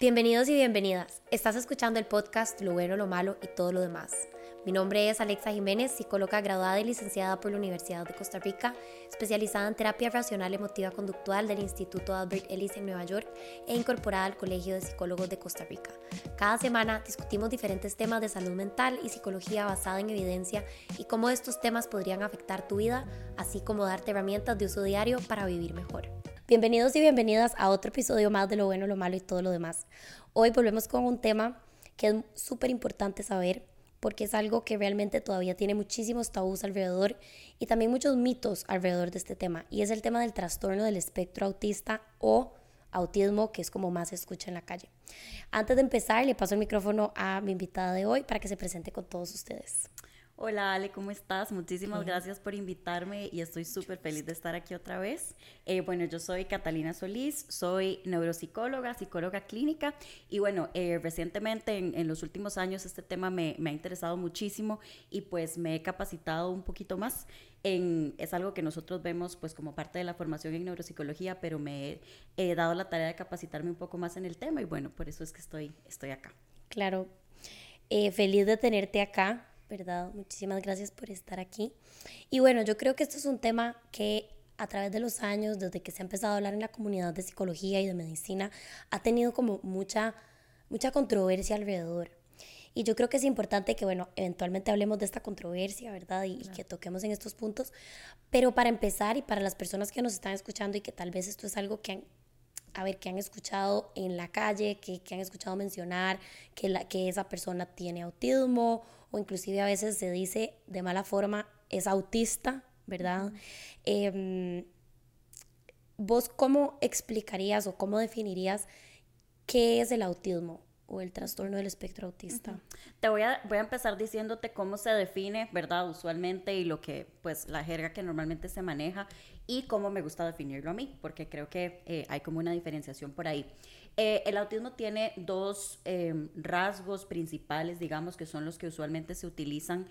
Bienvenidos y bienvenidas. Estás escuchando el podcast Lo bueno, lo malo y todo lo demás. Mi nombre es Alexa Jiménez, psicóloga graduada y licenciada por la Universidad de Costa Rica, especializada en terapia racional emotiva conductual del Instituto Albert Ellis en Nueva York e incorporada al Colegio de Psicólogos de Costa Rica. Cada semana discutimos diferentes temas de salud mental y psicología basada en evidencia y cómo estos temas podrían afectar tu vida, así como darte herramientas de uso diario para vivir mejor. Bienvenidos y bienvenidas a otro episodio más de Lo bueno, lo malo y todo lo demás. Hoy volvemos con un tema que es súper importante saber porque es algo que realmente todavía tiene muchísimos tabús alrededor y también muchos mitos alrededor de este tema, y es el tema del trastorno del espectro autista o autismo, que es como más se escucha en la calle. Antes de empezar, le paso el micrófono a mi invitada de hoy para que se presente con todos ustedes. Hola Ale, ¿cómo estás? Muchísimas gracias por invitarme y estoy súper feliz de estar aquí otra vez. Eh, bueno, yo soy Catalina Solís, soy neuropsicóloga, psicóloga clínica y bueno, eh, recientemente en, los últimos años este tema me, me, ha interesado muchísimo y pues me he capacitado un poquito más. En, es algo que nosotros vemos pues como parte de la formación en neuropsicología, pero me he, dado la tarea de capacitarme un poco más en el tema y bueno, por eso es que estoy, estoy acá. Claro, eh, feliz de tenerte acá ¿verdad? Muchísimas gracias por estar aquí. Y bueno, yo creo que esto es un tema que a través de los años, desde que se ha empezado a hablar en la comunidad de psicología y de medicina, ha tenido como mucha, mucha controversia alrededor. Y yo creo que es importante que, bueno, eventualmente hablemos de esta controversia, ¿verdad? Y, y, que toquemos en estos puntos. Pero para empezar y para las personas que nos están escuchando y que tal vez esto es algo que han, a ver, que han escuchado en la calle, que, que han escuchado mencionar que, la, que esa persona tiene autismo o inclusive a veces se dice de mala forma es autista, ¿verdad? Em, ¿Vos cómo explicarías o cómo definirías qué es el autismo? o el trastorno del espectro autista. Te voy a, voy a empezar diciéndote cómo se define, ¿verdad? Usualmente y lo que, pues, la jerga que normalmente se maneja y cómo me gusta definirlo a mí, porque creo que eh, hay como una diferenciación por ahí. Eh, el autismo tiene dos eh, rasgos principales, digamos, que son los que usualmente se utilizan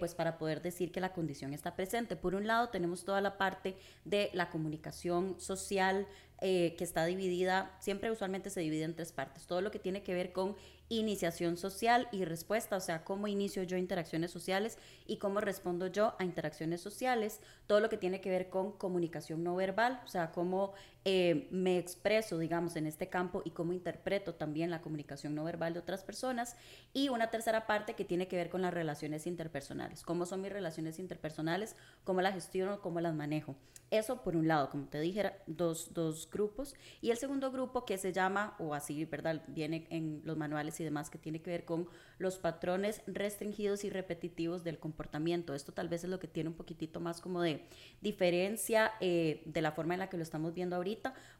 pues para poder decir que la condición está presente. Por un lado, tenemos toda la parte de la comunicación social, que está dividida, siempre usualmente se divide en tres partes. Todo lo que tiene que ver con iniciación social y respuesta, o sea, cómo inicio yo interacciones sociales y cómo respondo yo a interacciones sociales, todo lo que tiene que ver con comunicación no verbal, o sea, cómo eh, me expreso, digamos, en este campo y cómo interpreto también la comunicación no verbal de otras personas. Y una tercera parte que tiene que ver con las relaciones interpersonales, cómo son mis relaciones interpersonales, cómo las gestiono, cómo las manejo. Eso por un lado, como te dije, dos, dos grupos. Y el segundo grupo que se llama, o así, ¿verdad? Viene en los manuales y demás, que tiene que ver con los patrones restringidos y repetitivos del comportamiento. Esto tal vez es lo que tiene un poquitito más como de diferencia eh, de la forma en la que lo estamos viendo ahorita,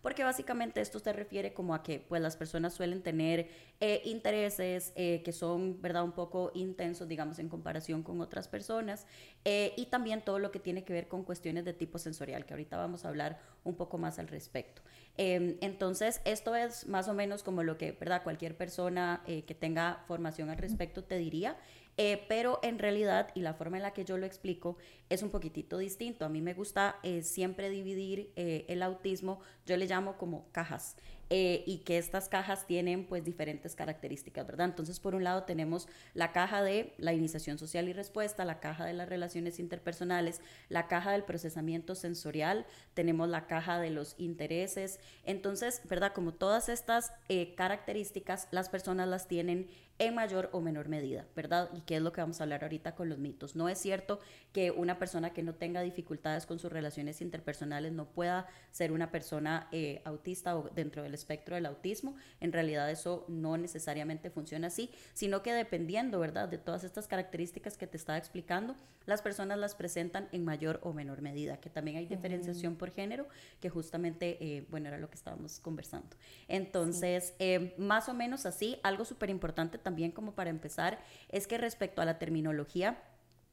porque básicamente esto se refiere como a que pues las personas suelen tener eh, intereses eh, que son, ¿verdad?, un poco intensos, digamos, en comparación con otras personas, y también todo lo que tiene que ver con cuestiones de tipo sensorial, que ahorita vamos a hablar un poco más al respecto. Em, entonces, esto es más o menos como lo que, ¿verdad?, cualquier persona que tenga formación al respecto te diría. Eh, pero en realidad, y la forma en la que yo lo explico, es un poquitito distinto. A mí me gusta eh, siempre dividir eh, el autismo, yo le llamo como cajas. y que estas cajas tienen pues diferentes características, ¿verdad? Entonces, por un lado tenemos la caja de la iniciación social y respuesta, la caja de las relaciones interpersonales, la caja del procesamiento sensorial, tenemos la caja de los intereses. Entonces, ¿verdad? Como todas estas características, las personas las tienen en mayor o menor medida, ¿verdad? Y qué es lo que vamos a hablar ahorita con los mitos. No es cierto que una persona que no tenga dificultades con sus relaciones interpersonales no pueda ser una persona eh, autista o dentro del espectro del autismo. En realidad eso no necesariamente funciona así, sino que dependiendo, ¿verdad? De todas estas características que te estaba explicando, las personas las presentan en mayor o menor medida, que también hay diferenciación por género, que justamente, eh, bueno, era lo que estábamos conversando. Entonces, eh, más o menos así, algo súper importante también como para empezar es que respecto a la terminología,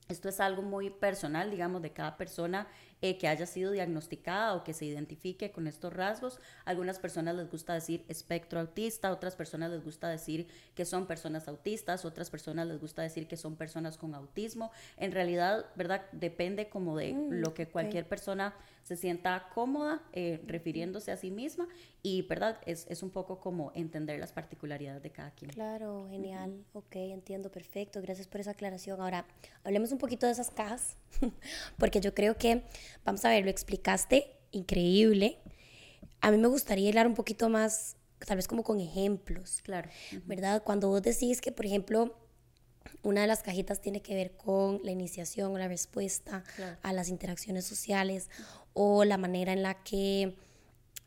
esto es algo muy personal, digamos, de cada persona. eh, que haya sido diagnosticada o que se identifique con estos rasgos. Algunas personas les gusta decir espectro autista, otras personas les gusta decir que son personas autistas, otras personas les gusta decir que son personas con autismo. En realidad, ¿verdad? Depende como de mm, lo que cualquier persona se sienta cómoda eh, refiriéndose a sí misma y, ¿verdad? Es, es, un poco como entender las particularidades de cada quien. Claro, genial, ok, entiendo, perfecto, gracias por esa aclaración. Ahora, hablemos un poquito de esas cajas, porque yo creo que, vamos a ver, lo explicaste increíble. A mí me gustaría hablar un poquito más, tal vez como con ejemplos. Claro. ¿Verdad? Cuando vos decís que, por ejemplo, una de las cajitas tiene que ver con la iniciación o la respuesta a las interacciones sociales o la manera en la que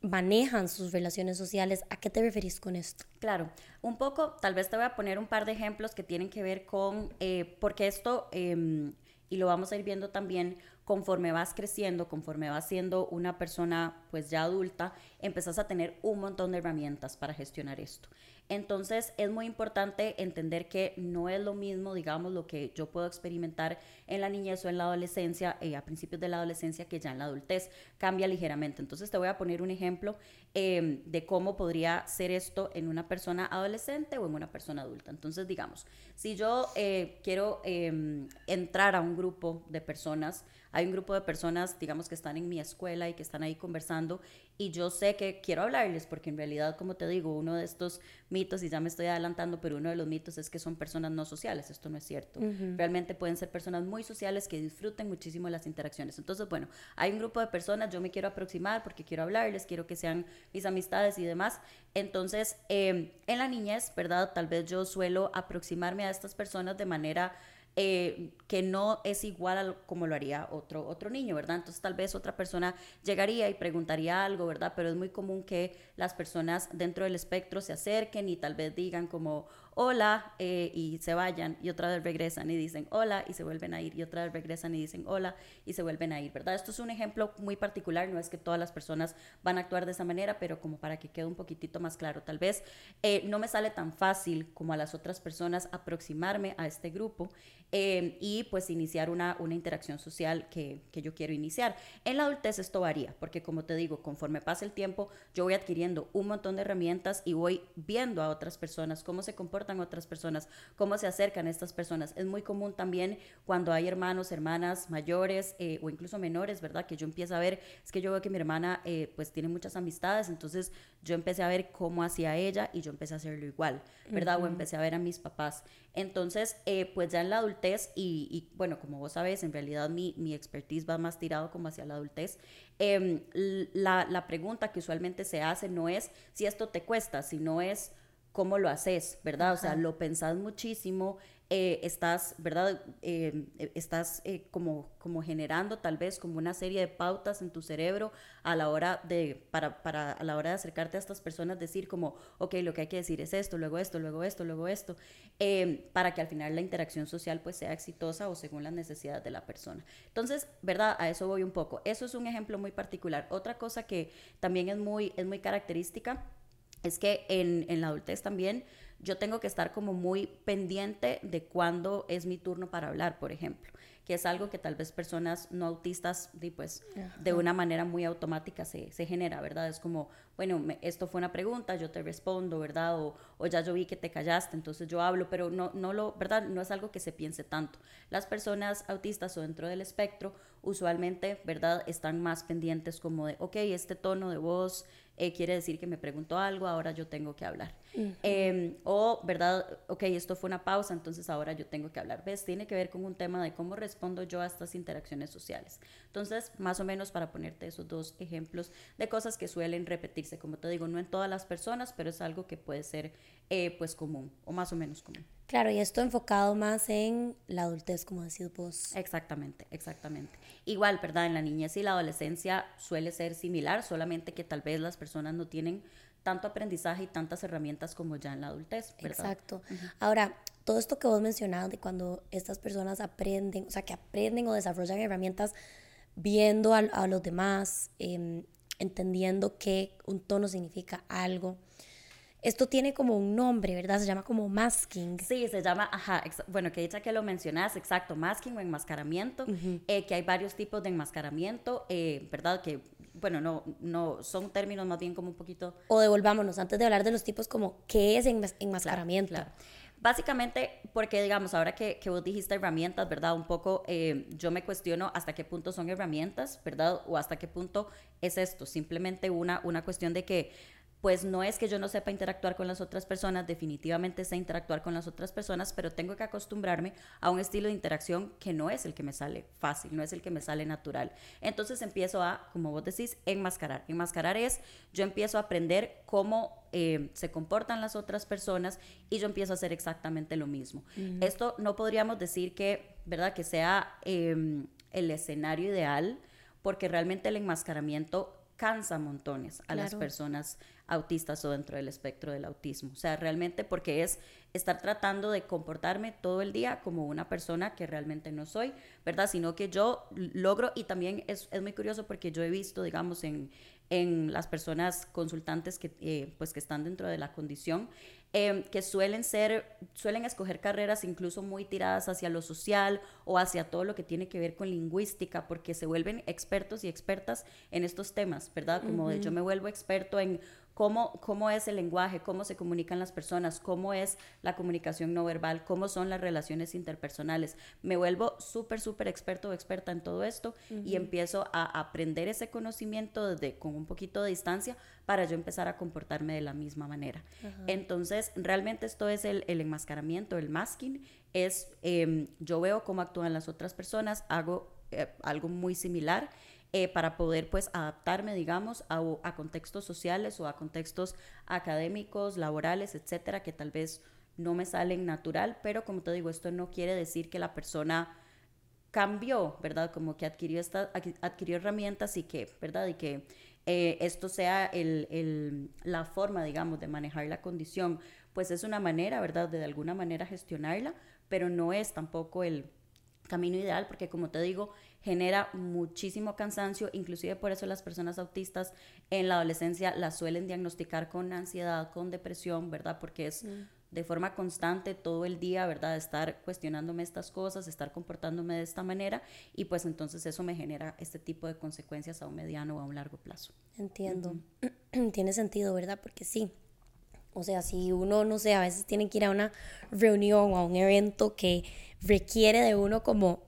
manejan sus relaciones sociales. ¿A qué te referís con esto? Claro, un poco, tal vez te voy a poner un par de ejemplos que tienen que ver con, eh, porque esto, em, y lo vamos a ir viendo también, conforme vas creciendo, conforme vas siendo una persona pues ya adulta, empezás a tener un montón de herramientas para gestionar esto. Entonces es muy importante entender que no es lo mismo, digamos, lo que yo puedo experimentar en la niñez o en la adolescencia, eh, a principios de la adolescencia, que ya en la adultez cambia ligeramente. Entonces te voy a poner un ejemplo em, de cómo podría ser esto en una persona adolescente o en una persona adulta. Entonces, digamos, si yo eh, quiero em, entrar a un grupo de personas, hay un grupo de personas, digamos, que están en mi escuela y que están ahí conversando y yo sé que quiero hablarles porque en realidad, como te digo, uno de estos mitos, y ya me estoy adelantando, pero uno de los mitos es que son personas no sociales. Esto no es cierto. Realmente pueden ser personas muy sociales que disfruten muchísimo las interacciones. Entonces, bueno, hay un grupo de personas, yo me quiero aproximar porque quiero hablarles, quiero que sean mis amistades y demás. Entonces, em, en la niñez, ¿verdad? Tal vez yo suelo aproximarme a estas personas de manera eh, que no es igual a como lo haría otro, otro niño, ¿verdad? Entonces tal vez otra persona llegaría y preguntaría algo, ¿verdad? Pero es muy común que las personas dentro del espectro se acerquen y tal vez digan como, hola eh, y se vayan y otra vez regresan y dicen hola y se vuelven a ir y otra vez regresan y dicen hola y se vuelven a ir, ¿verdad? Esto es un ejemplo muy particular, no es que todas las personas van a actuar de esa manera, pero como para que quede un poquitito más claro, tal vez eh, no me sale tan fácil como a las otras personas aproximarme a este grupo eh, y pues iniciar una, una interacción social que, que yo quiero iniciar. En la adultez esto varía, porque como te digo, conforme pasa el tiempo, yo voy adquiriendo un montón de herramientas y voy viendo a otras personas cómo se comportan otras personas, cómo se acercan estas personas. Es muy común también cuando hay hermanos, hermanas mayores eh, o incluso menores, ¿verdad? Que yo empiezo a ver, es que yo veo que mi hermana eh, pues tiene muchas amistades, entonces yo empecé a ver cómo hacía ella y yo empecé a hacerlo igual, ¿verdad? O empecé a ver a mis papás. Entonces, eh, pues ya en la adultez, y, bueno, como vos sabes, en realidad mi, mi expertise va más tirado como hacia la adultez, em, la, la pregunta que usualmente se hace no es si esto te cuesta, sino es cómo lo haces, ¿verdad? O sea, lo pensás muchísimo, eh, estás, ¿verdad? Eh, estás eh, como, como generando tal vez como una serie de pautas en tu cerebro a la hora de, para, para, a la hora de acercarte a estas personas, decir como, ok, lo que hay que decir es esto, luego esto, luego esto, luego esto, para que al final la interacción social pues sea exitosa o según las necesidades de la persona. Entonces, ¿verdad? A eso voy un poco. Eso es un ejemplo muy particular. Otra cosa que también es muy, es muy característica es que en, en, la adultez también yo tengo que estar como muy pendiente de cuándo es mi turno para hablar, por ejemplo, que es algo que tal vez personas no autistas, pues, de una manera muy automática se, se genera, ¿verdad? Es como, bueno, esto fue una pregunta, yo te respondo, ¿verdad? O, o, ya yo vi que te callaste, entonces yo hablo, pero no, no lo, ¿verdad? No es algo que se piense tanto. Las personas autistas o dentro del espectro usualmente, ¿verdad? Están más pendientes como de, ok, este tono de voz, eh, quiere decir que me preguntó algo, ahora yo tengo que hablar. Em, o, ¿verdad? Ok, esto fue una pausa, entonces ahora yo tengo que hablar. ¿Ves? Tiene que ver con un tema de cómo respondo yo a estas interacciones sociales. Entonces, más o menos para ponerte esos dos ejemplos de cosas que suelen repetirse, como te digo, no en todas las personas, pero es algo que puede ser eh, pues común o más o menos común. Claro, y esto enfocado más en la adultez, como decís vos. Exactamente, exactamente. Igual, ¿verdad? En la niñez y la adolescencia suele ser similar, solamente que tal vez las personas no tienen tanto aprendizaje y tantas herramientas como ya en la adultez, ¿verdad? Exacto. Ahora, todo esto que vos mencionabas de cuando estas personas aprenden, o sea, que aprenden o desarrollan herramientas viendo a, los demás, em, entendiendo que un tono significa algo. esto tiene como un nombre, ¿verdad? Se llama como masking. Sí, se llama, ajá, bueno, que dicha que lo mencionas, exacto, masking o enmascaramiento, eh, que hay varios tipos de enmascaramiento, eh, ¿verdad? Que, bueno, no, no, son términos más bien como un poquito... O devolvámonos, antes de hablar de los tipos, como, ¿qué es enmascaramiento? Claro, Básicamente, porque digamos, ahora que, que, vos dijiste herramientas, ¿verdad? Un poco eh, yo me cuestiono hasta qué punto son herramientas, ¿verdad? O hasta qué punto es esto, simplemente una, una cuestión de que pues no es que yo no sepa interactuar con las otras personas, definitivamente sé interactuar con las otras personas, pero tengo que acostumbrarme a un estilo de interacción que no es el que me sale fácil, no es el que me sale natural. Entonces empiezo a, como vos decís, enmascarar. Enmascarar es, yo empiezo a aprender cómo eh, se comportan las otras personas y yo empiezo a hacer exactamente lo mismo. Esto no podríamos decir que, ¿verdad? Que sea em, el escenario ideal, porque realmente el enmascaramiento cansa montones a las personas autistas o dentro del espectro del autismo. O sea, realmente porque es estar tratando de comportarme todo el día como una persona que realmente no soy, ¿verdad? Sino que yo logro, y también es, es muy curioso porque yo he visto, digamos, en, en las personas consultantes que, eh, pues, que están dentro de la condición, Em, que suelen ser, suelen escoger carreras incluso muy tiradas hacia lo social o hacia todo lo que tiene que ver con lingüística, porque se vuelven expertos y expertas en estos temas, ¿verdad? Como de yo me vuelvo experto en cómo, cómo es el lenguaje, cómo se comunican las personas, cómo es la comunicación no verbal, cómo son las relaciones interpersonales. Me vuelvo súper, súper experto o experta en todo esto y empiezo a aprender ese conocimiento desde, con un poquito de distancia para yo empezar a comportarme de la misma manera. Entonces, realmente esto es el, enmascaramiento, el masking, es em, yo veo cómo actúan las otras personas, hago eh, algo muy similar eh, para poder pues adaptarme, digamos, a, contextos sociales o a contextos académicos, laborales, etcétera, que tal vez no me salen natural, pero como te digo, esto no quiere decir que la persona cambió, ¿verdad? Como que adquirió, esta, adquirió herramientas y que, ¿verdad? Y que eh, esto sea el, la forma, digamos, de manejar la condición, pues es una manera, ¿verdad? De, de alguna manera gestionarla, pero no es tampoco el camino ideal, porque como te digo, genera muchísimo cansancio, inclusive por eso las personas autistas en la adolescencia las suelen diagnosticar con ansiedad, con depresión, ¿verdad? Porque es de forma constante todo el día, ¿verdad? Estar cuestionándome estas cosas, estar comportándome de esta manera y pues entonces eso me genera este tipo de consecuencias a un mediano o a un largo plazo. Entiendo. Tiene sentido, ¿verdad? Porque sí. O sea, si uno, no sé, a veces tiene que ir a una reunión o a un evento que requiere de uno como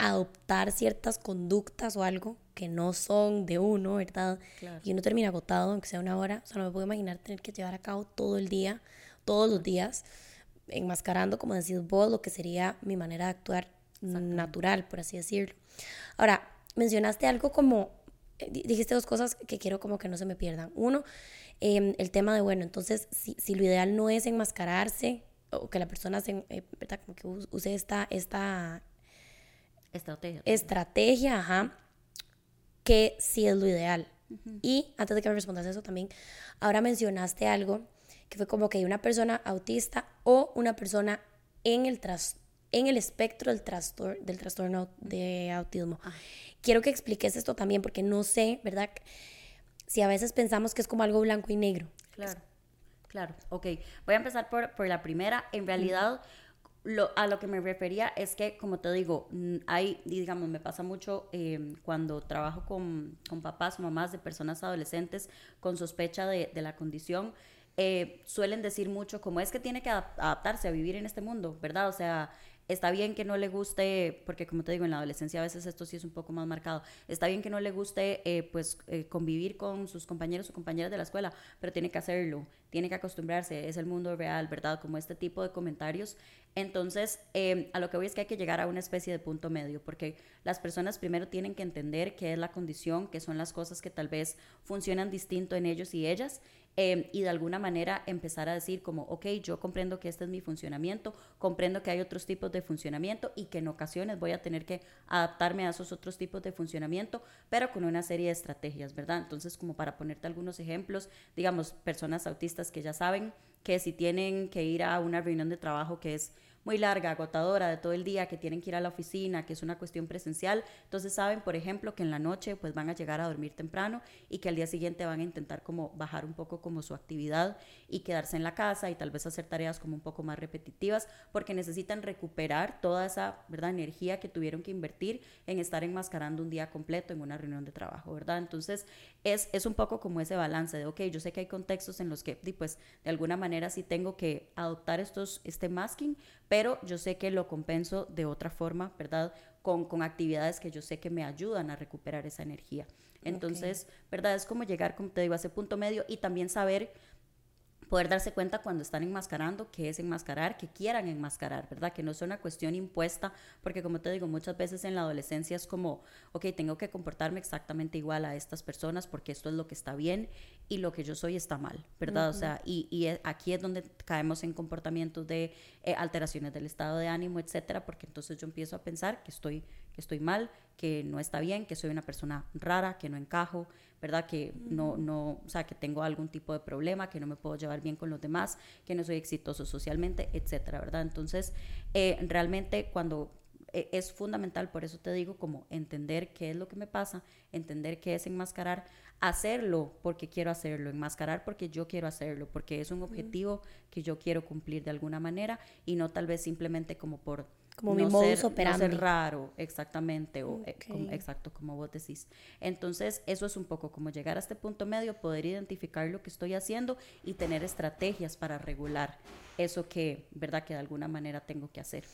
adoptar ciertas conductas o algo que no son de uno, ¿verdad? Y uno termina agotado, aunque sea una hora. O sea, no me puedo imaginar tener que llevar a cabo todo el día, todos los días, enmascarando, como decís vos, lo que sería mi manera de actuar natural, por así decirlo. Ahora, mencionaste algo como, eh, dijiste dos cosas que quiero como que no se me pierdan. Uno, em, el tema de, bueno, entonces, si, si, lo ideal no es enmascararse, o que la persona se, eh, ¿verdad? Como que use esta, esta Estrategia. Estrategia, ajá, que sí es lo ideal. Y antes de que me respondas eso también, ahora mencionaste algo que fue como que hay una persona autista o una persona en el, tras, en el espectro del, trastor, del trastorno de autismo. Quiero que expliques esto también porque no sé, ¿verdad? Si a veces pensamos que es como algo blanco y negro. Claro, claro. Ok, voy a empezar por, por la primera. En realidad lo, a lo que me refería es que, como te digo, hay, digamos, me pasa mucho em, cuando trabajo con, con, papás mamás de personas adolescentes con sospecha de, de la condición, eh, suelen decir mucho como es que tiene que adaptarse a vivir en este mundo, ¿verdad? O sea, está bien que no le guste, porque como te digo, en la adolescencia a veces esto sí es un poco más marcado, está bien que no le guste eh, pues eh, convivir con sus compañeros o compañeras de la escuela, pero tiene que hacerlo, tiene que acostumbrarse, es el mundo real, ¿verdad? Como este tipo de comentarios. Entonces, em, a lo que voy es que hay que llegar a una especie de punto medio, porque las personas primero tienen que entender qué es la condición, qué son las cosas que tal vez funcionan distinto en ellos y ellas, Em, y de alguna manera empezar a decir como, ok, yo comprendo que este es mi funcionamiento, comprendo que hay otros tipos de funcionamiento y que en ocasiones voy a tener que adaptarme a esos otros tipos de funcionamiento, pero con una serie de estrategias, ¿verdad? Entonces, como para ponerte algunos ejemplos, digamos, personas autistas que ya saben que si tienen que ir a una reunión de trabajo que es muy larga, agotadora de todo el día, que tienen que ir a la oficina, que es una cuestión presencial, entonces saben, por ejemplo, que en la noche pues van a llegar a dormir temprano y que al día siguiente van a intentar como bajar un poco como su actividad y quedarse en la casa y tal vez hacer tareas como un poco más repetitivas porque necesitan recuperar toda esa, ¿verdad?, energía que tuvieron que invertir en estar enmascarando un día completo en una reunión de trabajo, ¿verdad? Entonces, es, es un poco como ese balance de, ok, yo sé que hay contextos en los que, pues, de alguna manera sí tengo que adoptar estos, este masking, pero yo sé que lo compenso de otra forma, ¿verdad? Con, con actividades que yo sé que me ayudan a recuperar esa energía. Entonces, ¿verdad? Es como llegar, como te digo, a ese punto medio y también saber poder darse cuenta cuando están enmascarando, qué es enmascarar, que quieran enmascarar, ¿verdad? Que no sea una cuestión impuesta, porque como te digo, muchas veces en la adolescencia es como, ok, tengo que comportarme exactamente igual a estas personas porque esto es lo que está bien y lo que yo soy está mal, ¿verdad? O sea, y, y, aquí es donde caemos en comportamientos de eh, alteraciones del estado de ánimo, etcétera, porque entonces yo empiezo a pensar que estoy, que estoy mal, que no está bien, que soy una persona rara, que no encajo, ¿verdad? Que no, no, o sea, que tengo algún tipo de problema, que no me puedo llevar bien con los demás, que no soy exitoso socialmente, etcétera, ¿verdad? Entonces, eh, realmente cuando eh, es fundamental, por eso te digo, como entender qué es lo que me pasa, entender qué es enmascarar, hacerlo porque quiero hacerlo, enmascarar porque yo quiero hacerlo, porque es un objetivo que yo quiero cumplir de alguna manera y no tal vez simplemente como por como mi modus operandi. No ser raro, exactamente, o eh, exacto, como vos decís. Entonces, eso es un poco como llegar a este punto medio, poder identificar lo que estoy haciendo y tener estrategias para regular eso que, ¿verdad? Que de alguna manera tengo que hacer.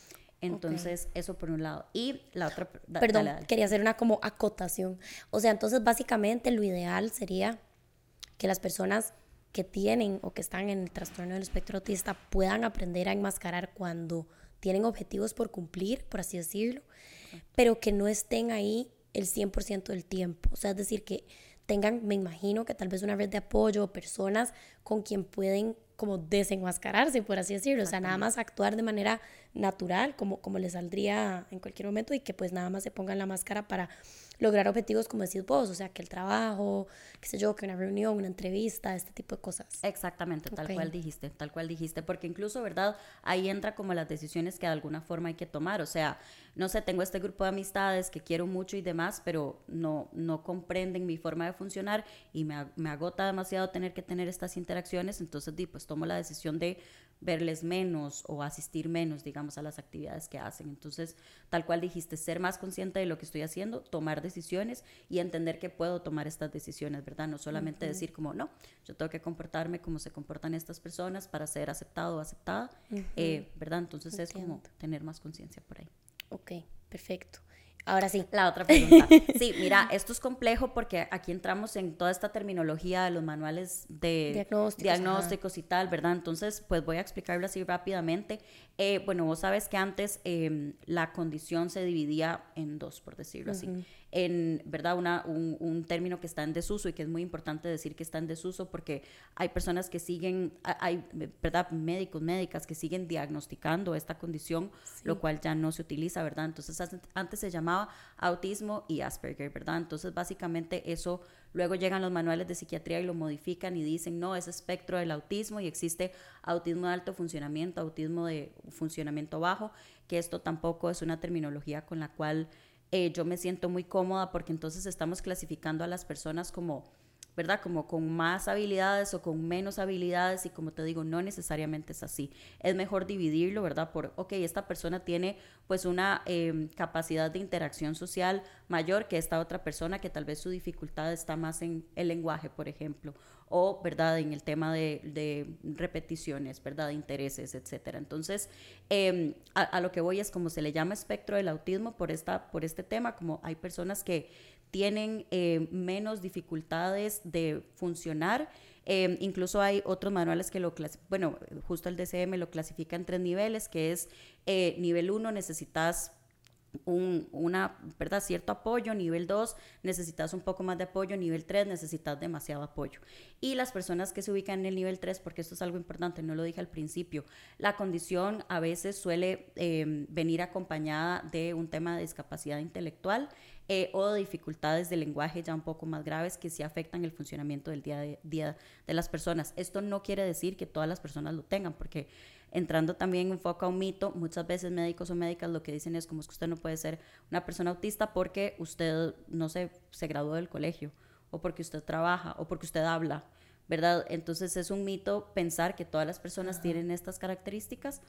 Entonces, eso por un lado. Y la otra... Perdón, quería hacer una como acotación. O sea, entonces básicamente lo ideal sería que las personas que tienen o que están en el trastorno del espectro autista puedan aprender a enmascarar cuando tienen objetivos por cumplir, por así decirlo, pero que no estén ahí el 100% del tiempo. O sea, es decir, que tengan, me imagino que tal vez una red de apoyo, personas con quien pueden como desenmascararse, por así decirlo, o sea, nada más actuar de manera natural, como, como le saldría en cualquier momento y que pues nada más se pongan la máscara para lograr objetivos como decís vos, o sea, que el trabajo, qué sé yo, que una reunión, una entrevista, este tipo de cosas. Exactamente, tal cual dijiste, tal cual dijiste, porque incluso, ¿verdad? Ahí entra como las decisiones que de alguna forma hay que tomar, o sea, no sé, tengo este grupo de amistades que quiero mucho y demás, pero no, no comprenden mi forma de funcionar y me, me agota demasiado tener que tener estas interacciones, entonces, pues tomo la decisión de verles menos o asistir menos, digamos, a las actividades que hacen. Entonces, tal cual dijiste, ser más consciente de lo que estoy haciendo, tomar decisiones y entender que puedo tomar estas decisiones, ¿verdad? No solamente decir como, no, yo tengo que comportarme como se comportan estas personas para ser aceptado o aceptada, eh, ¿verdad? Entonces es como tener más conciencia por ahí. Ok, perfecto. Ahora sí. La otra pregunta. Sí, mira, esto es complejo porque aquí entramos en toda esta terminología de los manuales de diagnósticos, diagnósticos y tal, ¿verdad? Entonces, pues voy a explicarlo así rápidamente. Eh, bueno, vos sabes que antes em, la condición se dividía en dos, por decirlo así en, ¿verdad? Una, un, término que está en desuso y que es muy importante decir que está en desuso porque hay personas que siguen, hay, ¿verdad? Médicos, médicas que siguen diagnosticando esta condición, lo cual ya no se utiliza, ¿verdad? Entonces antes se llamaba autismo y Asperger, ¿verdad? Entonces básicamente eso, luego llegan los manuales de psiquiatría y lo modifican y dicen, no, es espectro del autismo y existe autismo de alto funcionamiento, autismo de funcionamiento bajo, que esto tampoco es una terminología con la cual eh, yo me siento muy cómoda porque entonces estamos clasificando a las personas como, ¿verdad? Como con más habilidades o con menos habilidades y como te digo, no necesariamente es así. Es mejor dividirlo, ¿verdad? Por, ok, esta persona tiene pues una em, capacidad de interacción social mayor que esta otra persona que tal vez su dificultad está más en el lenguaje, por ejemplo, o, ¿verdad?, en el tema de, repeticiones, ¿verdad?, de intereses, etcétera. Entonces, em, a, lo que voy es como se le llama espectro del autismo por, esta, por este tema, como hay personas que tienen eh, menos dificultades de funcionar. Em, incluso hay otros manuales que lo bueno, justo el DCM lo clasifica en tres niveles, que es eh, nivel 1 necesitas un una, ¿verdad? cierto apoyo, nivel 2 necesitas un poco más de apoyo, nivel 3 necesitas demasiado apoyo. Y las personas que se ubican en el nivel 3, porque esto es algo importante, no lo dije al principio, la condición a veces suele em, venir acompañada de un tema de discapacidad intelectual eh, o dificultades de lenguaje ya un poco más graves que sí afectan el funcionamiento del día a día de las personas. Esto no quiere decir que todas las personas lo tengan, porque entrando también un foco a un mito, muchas veces médicos o médicas lo que dicen es como es que usted no puede ser una persona autista porque usted, no sé, se graduó del colegio, o porque usted trabaja, o porque usted habla, ¿verdad? Entonces es un mito pensar que todas las personas tienen estas características,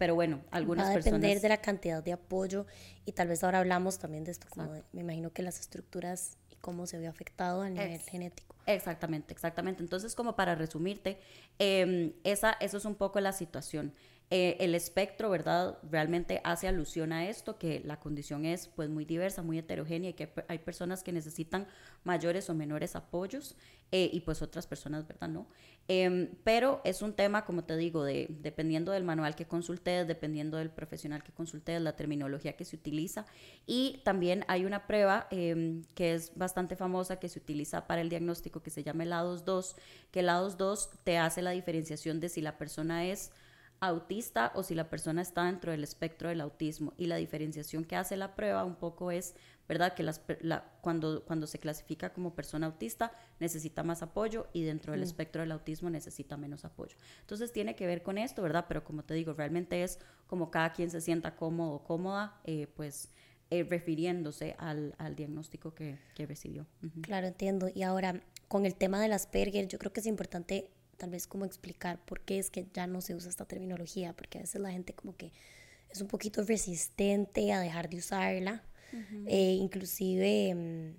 pero bueno, algunas Va a personas... depender de la cantidad de apoyo y tal vez ahora hablamos también de esto, como de- me imagino que las estructuras y cómo se vio afectado a nivel genético. Exactamente, exactamente. Entonces, como para resumirte, eh, esa, eso es un poco la situación. Eh, el espectro, ¿verdad? Realmente hace alusión a esto, que la condición es pues muy diversa, muy heterogénea y que hay personas que necesitan mayores o menores apoyos eh, y pues otras personas, ¿verdad? No. Em, pero es un tema, como te digo, de, dependiendo del manual que consultes, dependiendo del profesional que consultes, la terminología que se utiliza. Y también hay una prueba em, que es bastante famosa que se utiliza para el diagnóstico que se llama el A22, que el A22 te hace la diferenciación de si la persona es autista o si la persona está dentro del espectro del autismo. Y la diferenciación que hace la prueba un poco es, ¿verdad? Que las, la- cuando, cuando se clasifica como persona autista necesita más apoyo y dentro del espectro del autismo necesita menos apoyo. Entonces tiene que ver con esto, ¿verdad? Pero como te digo, realmente es como cada quien se sienta cómodo o cómoda, eh, pues eh, refiriéndose al, al diagnóstico que, que recibió. Claro, entiendo. Y ahora, con el tema del Asperger, yo creo que es importante tal vez como explicar por qué es que ya no se usa esta terminología, porque a veces la gente como que es un poquito resistente a dejar de usarla. Eh, inclusive, mm,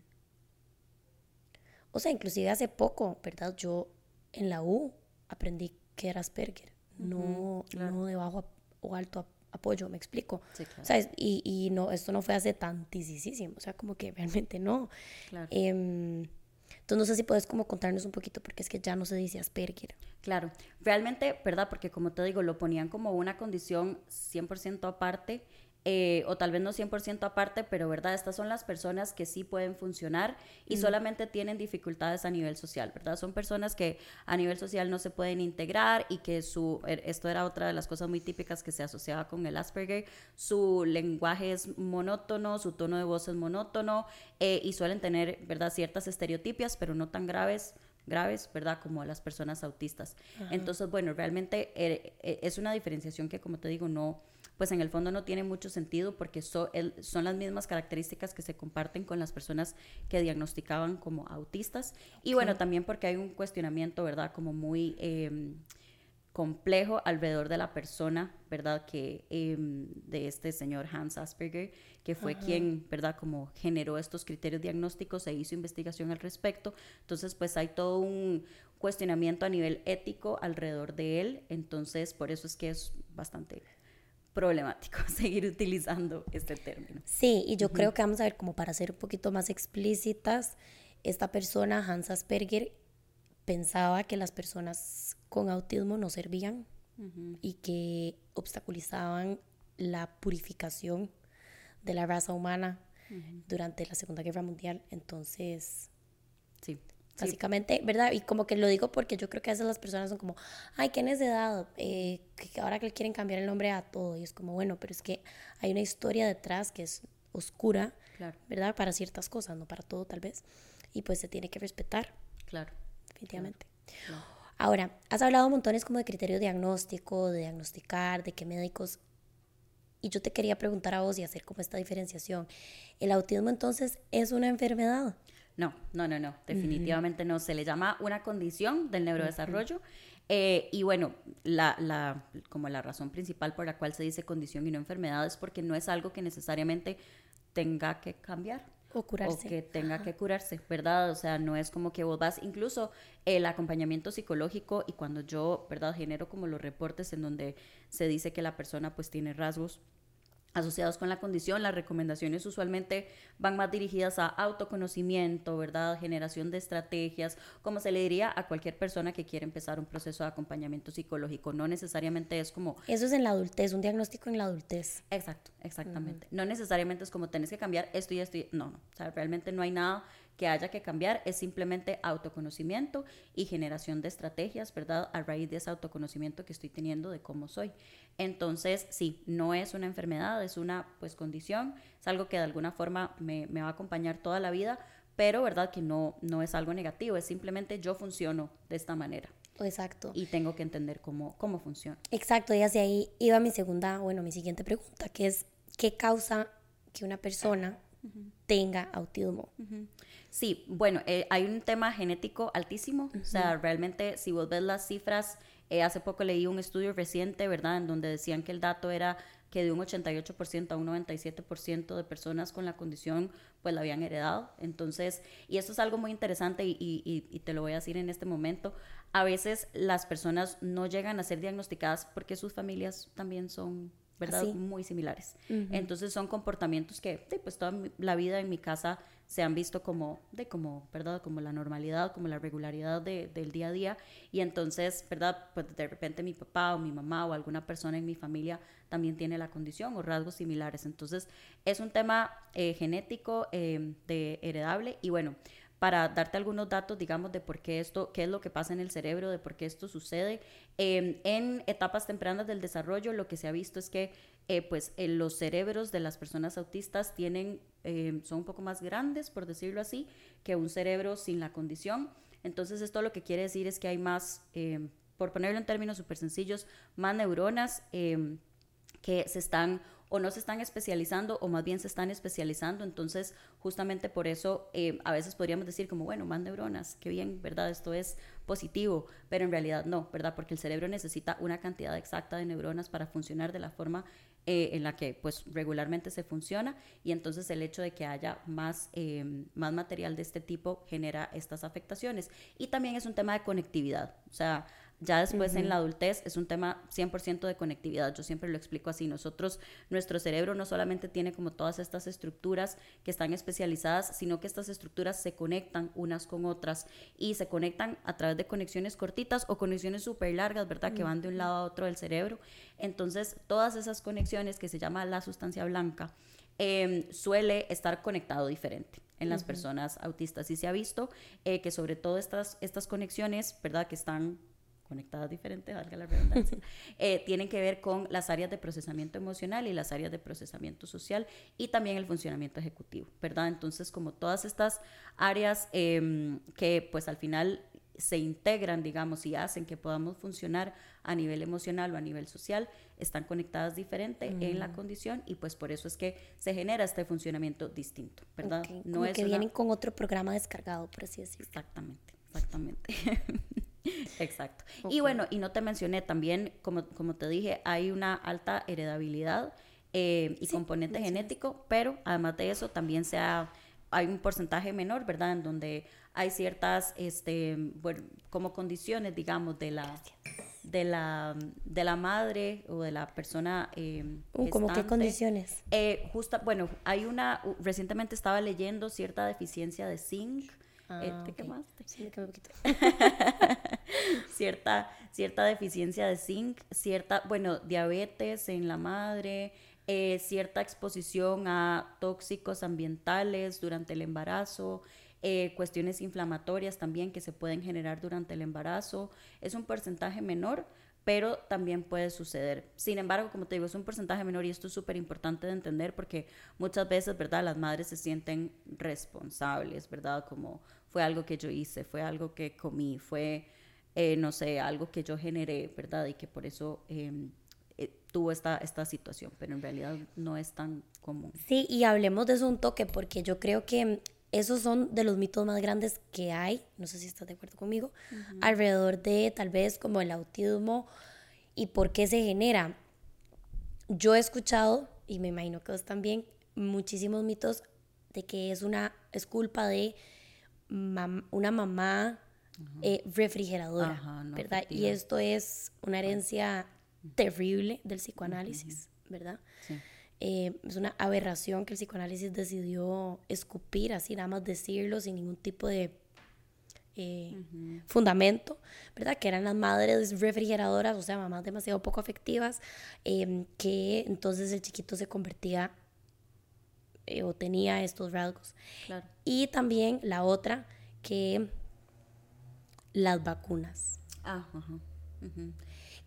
o sea, inclusive hace poco, ¿verdad? Yo en la U aprendí que era Asperger, no, claro. no de bajo o alto ap- apoyo, me explico. Sí, claro. O sea, y, y no, esto no fue hace tantísimo, o sea, como que realmente no. Claro. Em, entonces no sé si puedes como contarnos un poquito porque es que ya no se dice Asperger. Claro, realmente, ¿verdad? Porque como te digo, lo ponían como una condición 100% aparte, eh, o tal vez no 100% aparte, pero ¿verdad? Estas son las personas que sí pueden funcionar y solamente tienen dificultades a nivel social, ¿verdad? Son personas que a nivel social no se pueden integrar y que su, er- esto era otra de las cosas muy típicas que se asociaba con el Asperger, su lenguaje es monótono, su tono de voz es monótono eh, y suelen tener, ¿verdad? Ciertas estereotipias, pero no tan graves graves, ¿verdad? Como las personas autistas. Entonces, bueno, realmente eh, eh, es una diferenciación que, como te digo, no, pues en el fondo no tiene mucho sentido porque so- el- son las mismas características que se comparten con las personas que diagnosticaban como autistas. Y bueno, también porque hay un cuestionamiento, ¿verdad? Como muy... em, complejo alrededor de la persona, ¿verdad? Que em, de este señor Hans Asperger, que fue quien, ¿verdad? Como generó estos criterios diagnósticos e hizo investigación al respecto. Entonces, pues hay todo un cuestionamiento a nivel ético alrededor de él. Entonces, por eso es que es bastante problemático seguir utilizando este término. Sí, y yo creo que vamos a ver, como para ser un poquito más explícitas, esta persona, Hans Asperger, pensaba que las personas con autismo no servían y que obstaculizaban la purificación de la raza humana durante la Segunda Guerra Mundial. Entonces, Sí. Sí, Básicamente, ¿verdad? Y como que lo digo porque yo creo que a veces las personas son como, ay, qué necedad, eh, que ahora que le quieren cambiar el nombre a todo. Y es como, bueno, pero es que hay una historia detrás que es oscura, claro, ¿verdad? Para ciertas cosas, no para todo tal vez. Y pues se tiene que respetar, claro. definitivamente. claro. Ahora, has hablado montones como de criterio diagnóstico, de diagnosticar, de qué médicos... Y yo te quería preguntar a vos y hacer como esta diferenciación. ¿El autismo entonces es una enfermedad? No, no, no, no, definitivamente no. Se le llama una condición del neurodesarrollo. eh, y bueno, la, la, como la razón principal por la cual se dice condición y no enfermedad es porque no es algo que necesariamente tenga que cambiar. O curarse. O que tenga que curarse, ¿verdad? O sea, no es como que vos vas, incluso el acompañamiento psicológico y cuando yo, ¿verdad? Genero como los reportes en donde se dice que la persona pues tiene rasgos asociados con la condición, las recomendaciones usualmente van más dirigidas a autoconocimiento, ¿verdad? Generación de estrategias, como se le diría a cualquier persona que quiere empezar un proceso de acompañamiento psicológico. No necesariamente es como Eso es en la adultez, un diagnóstico en la adultez. Exacto, exactamente. No necesariamente es como tenés que cambiar esto y esto y no, no. O sea, realmente no hay nada que haya que cambiar, es simplemente autoconocimiento y generación de estrategias, ¿verdad? A raíz de ese autoconocimiento que estoy teniendo de cómo soy. Entonces, sí, no es una enfermedad, es una pues condición, es algo que de alguna forma me, me va a acompañar toda la vida, pero verdad que no, no es algo negativo, es simplemente yo funciono de esta manera. Exacto. Y tengo que entender cómo, cómo funciona. Exacto, y hacia ahí iba mi segunda, bueno, mi siguiente pregunta, que es, ¿qué causa que una persona tenga autismo? Sí, bueno, eh, hay un tema genético altísimo, o sea, realmente si vos ves las cifras, eh, hace poco leí un estudio reciente, ¿verdad?, en donde decían que el dato era que de un 88% a un 97% de personas con la condición pues la habían heredado. Entonces, y esto es algo muy interesante y, y, y, te lo voy a decir en este momento, a veces las personas no llegan a ser diagnosticadas porque sus familias también son ¿verdad? Muy similares. Entonces son comportamientos que pues toda la vida en mi casa se han visto como, de como, ¿verdad? Como la normalidad, como la regularidad de, del día a día. Y entonces, ¿verdad? Pues de repente mi papá o mi mamá o alguna persona en mi familia también tiene la condición o rasgos similares. Entonces es un tema eh, genético, eh, de heredable y bueno, para darte algunos datos, digamos, de por qué esto, qué es lo que pasa en el cerebro, de por qué esto sucede. Em, en etapas tempranas del desarrollo, lo que se ha visto es que eh, pues, eh, los cerebros de las personas autistas tienen, em, son un poco más grandes, por decirlo así, que un cerebro sin la condición. Entonces, esto lo que quiere decir es que hay más, em, por ponerlo en términos súper sencillos, más neuronas que se están o no se están especializando o más bien se están especializando. Entonces, justamente por eso eh, a veces podríamos decir como, bueno, más neuronas, qué bien, ¿verdad? Esto es positivo, pero en realidad no, ¿verdad? Porque el cerebro necesita una cantidad exacta de neuronas para funcionar de la forma eh, en la que pues regularmente se funciona y entonces el hecho de que haya más, eh, más material de este tipo genera estas afectaciones. Y también es un tema de conectividad, o sea, ya después en la adultez es un tema 100% de conectividad. Yo siempre lo explico así. Nosotros, nuestro cerebro no solamente tiene como todas estas estructuras que están especializadas, sino que estas estructuras se conectan unas con otras y se conectan a través de conexiones cortitas o conexiones súper largas, ¿verdad? Que van de un lado a otro del cerebro. Entonces, todas esas conexiones que se llama la sustancia blanca, em, suele estar conectado diferente en las personas autistas. Y se ha visto eh, que sobre todo estas, estas conexiones, ¿verdad? Que están conectadas diferentes, valga la redundancia, eh, tienen que ver con las áreas de procesamiento emocional y las áreas de procesamiento social y también el funcionamiento ejecutivo, ¿verdad? Entonces, como todas estas áreas em, que pues al final se integran, digamos, y hacen que podamos funcionar a nivel emocional o a nivel social, están conectadas diferente en la condición y pues por eso es que se genera este funcionamiento distinto, ¿verdad? No es que vienen con otro programa descargado, por así decirlo. Exactamente, exactamente. Exacto. Y bueno, y no te mencioné también, como, como te dije, hay una alta heredabilidad eh, y componente genético, pero además de eso también sea, hay un porcentaje menor, ¿verdad? En donde hay ciertas, este, bueno, como condiciones, digamos, de la... De la, de la madre o de la persona eh, uh, ¿Cómo qué condiciones? Eh, justa, bueno, hay una, recientemente estaba leyendo cierta deficiencia de zinc, Ah, eh, ¿Te quemaste? Sí, me quemé un poquito. cierta, cierta deficiencia de zinc, cierta, bueno, diabetes en la madre, eh, cierta exposición a tóxicos ambientales durante el embarazo, eh, cuestiones inflamatorias también que se pueden generar durante el embarazo. Es un porcentaje menor, pero también puede suceder. Sin embargo, como te digo, es un porcentaje menor y esto es súper importante de entender porque muchas veces, ¿verdad? Las madres se sienten responsables, ¿verdad? Como fue algo que yo hice, fue algo que comí, fue, eh, no sé, algo que yo generé, ¿verdad? Y que por eso em, eh, tuvo esta, esta situación, pero en realidad no es tan común. Sí, y hablemos de eso un toque porque yo creo que esos son de los mitos más grandes que hay, no sé si estás de acuerdo conmigo, alrededor de tal vez como el autismo y por qué se genera. Yo he escuchado, y me imagino que vos también, muchísimos mitos de que es una es culpa de una mamá eh, refrigeradora, ¿verdad? Y esto es una herencia terrible del psicoanálisis, ¿verdad? Eh, es una aberración que el psicoanálisis decidió escupir, así nada más decirlo, sin ningún tipo de eh, fundamento, ¿verdad? Que eran las madres refrigeradoras, o sea, mamás demasiado poco afectivas, que entonces el chiquito se convertía eh, o tenía estos rasgos. Y también la otra, que las vacunas. Ah, ajá.